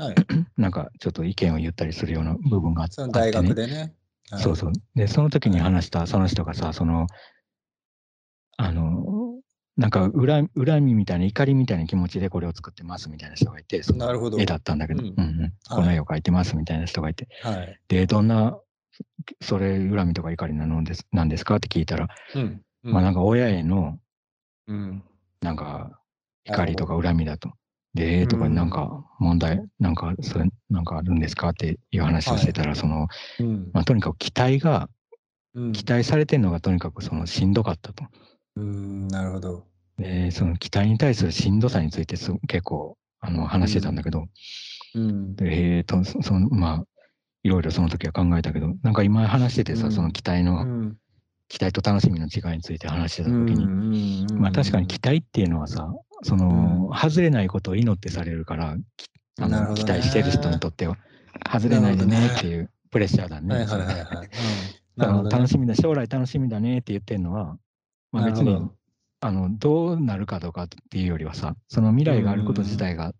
はい。なんかちょっと意見を言ったりするような部分があって、その大学でね。はいそうそう。で、その時に話したその人がさ、その、あの、なんか恨み恨みみたいな怒りみたいな気持ちでこれを作ってますみたいな人がいて、そのなるほど絵だったんだけど、ううんんうんこの絵を描いてますみたいな人がいて、はい。で、どんな、それ恨みとか怒りなのですなんですかって聞いたら、うん。まあなんか親へのうん。なんか怒りとか恨みだと。で、えーとかなんか問題、なんかそれなんかあるんですか？っていう話をしてたら、その、うん。まあとにかく期待が、うん期待されてるのがとにかくそのしんどかったと。うん。なるほど。で、その期待に対するしんどさについてす結構あの話してたんだけど、うん。でえーと、そその、まあ、いろいろその時は考えたけど、なんか今話しててさ、うんその期待の、うん期待と楽しみの違いについて話してた時に、にまあ確かに期待っていうのはさ、その、外れないことを祈ってされるから、きあの期待してる人にとっては、外れないでねっていうプレッシャーだね。楽しみだ、将来楽しみだねって言ってるのは、まあ、別にあのどうなるかどうかっていうよりはさ、その未来があること自体が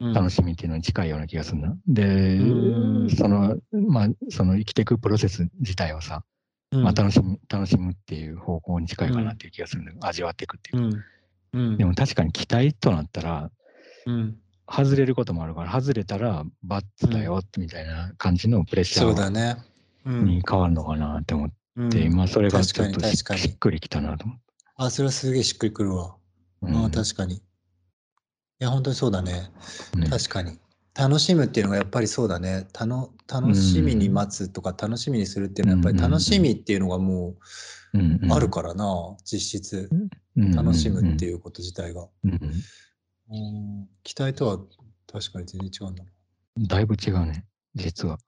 うん。楽しみっていうのに近いような気がするな。でうん、その、まあ、その生きていくプロセス自体をさ、うん。まあ、楽しむ、楽しむっていう方向に近いかなっていう気がするんだよ味わっていくっていううか。んうんでも確かに期待となったら、うん外れることもあるから、外れたらバッツだよみたいな感じのプレッシャーそうだね。うんに変わるのかなって思って、うん今それがちょっとしっくりきたなと思って。あ、それはすげえしっくりくるわ。うんあ確かに。いや、本当にそうだね。ね確かに。楽しむっていうのがやっぱりそうだね。たの楽しみに待つとか楽しみにするっていうのはやっぱり楽しみっていうのがもうんうあるからな、実質。うん楽しむってういうこと自体が。期待とは確かに全然違うんだな。だいぶ違うね、実は。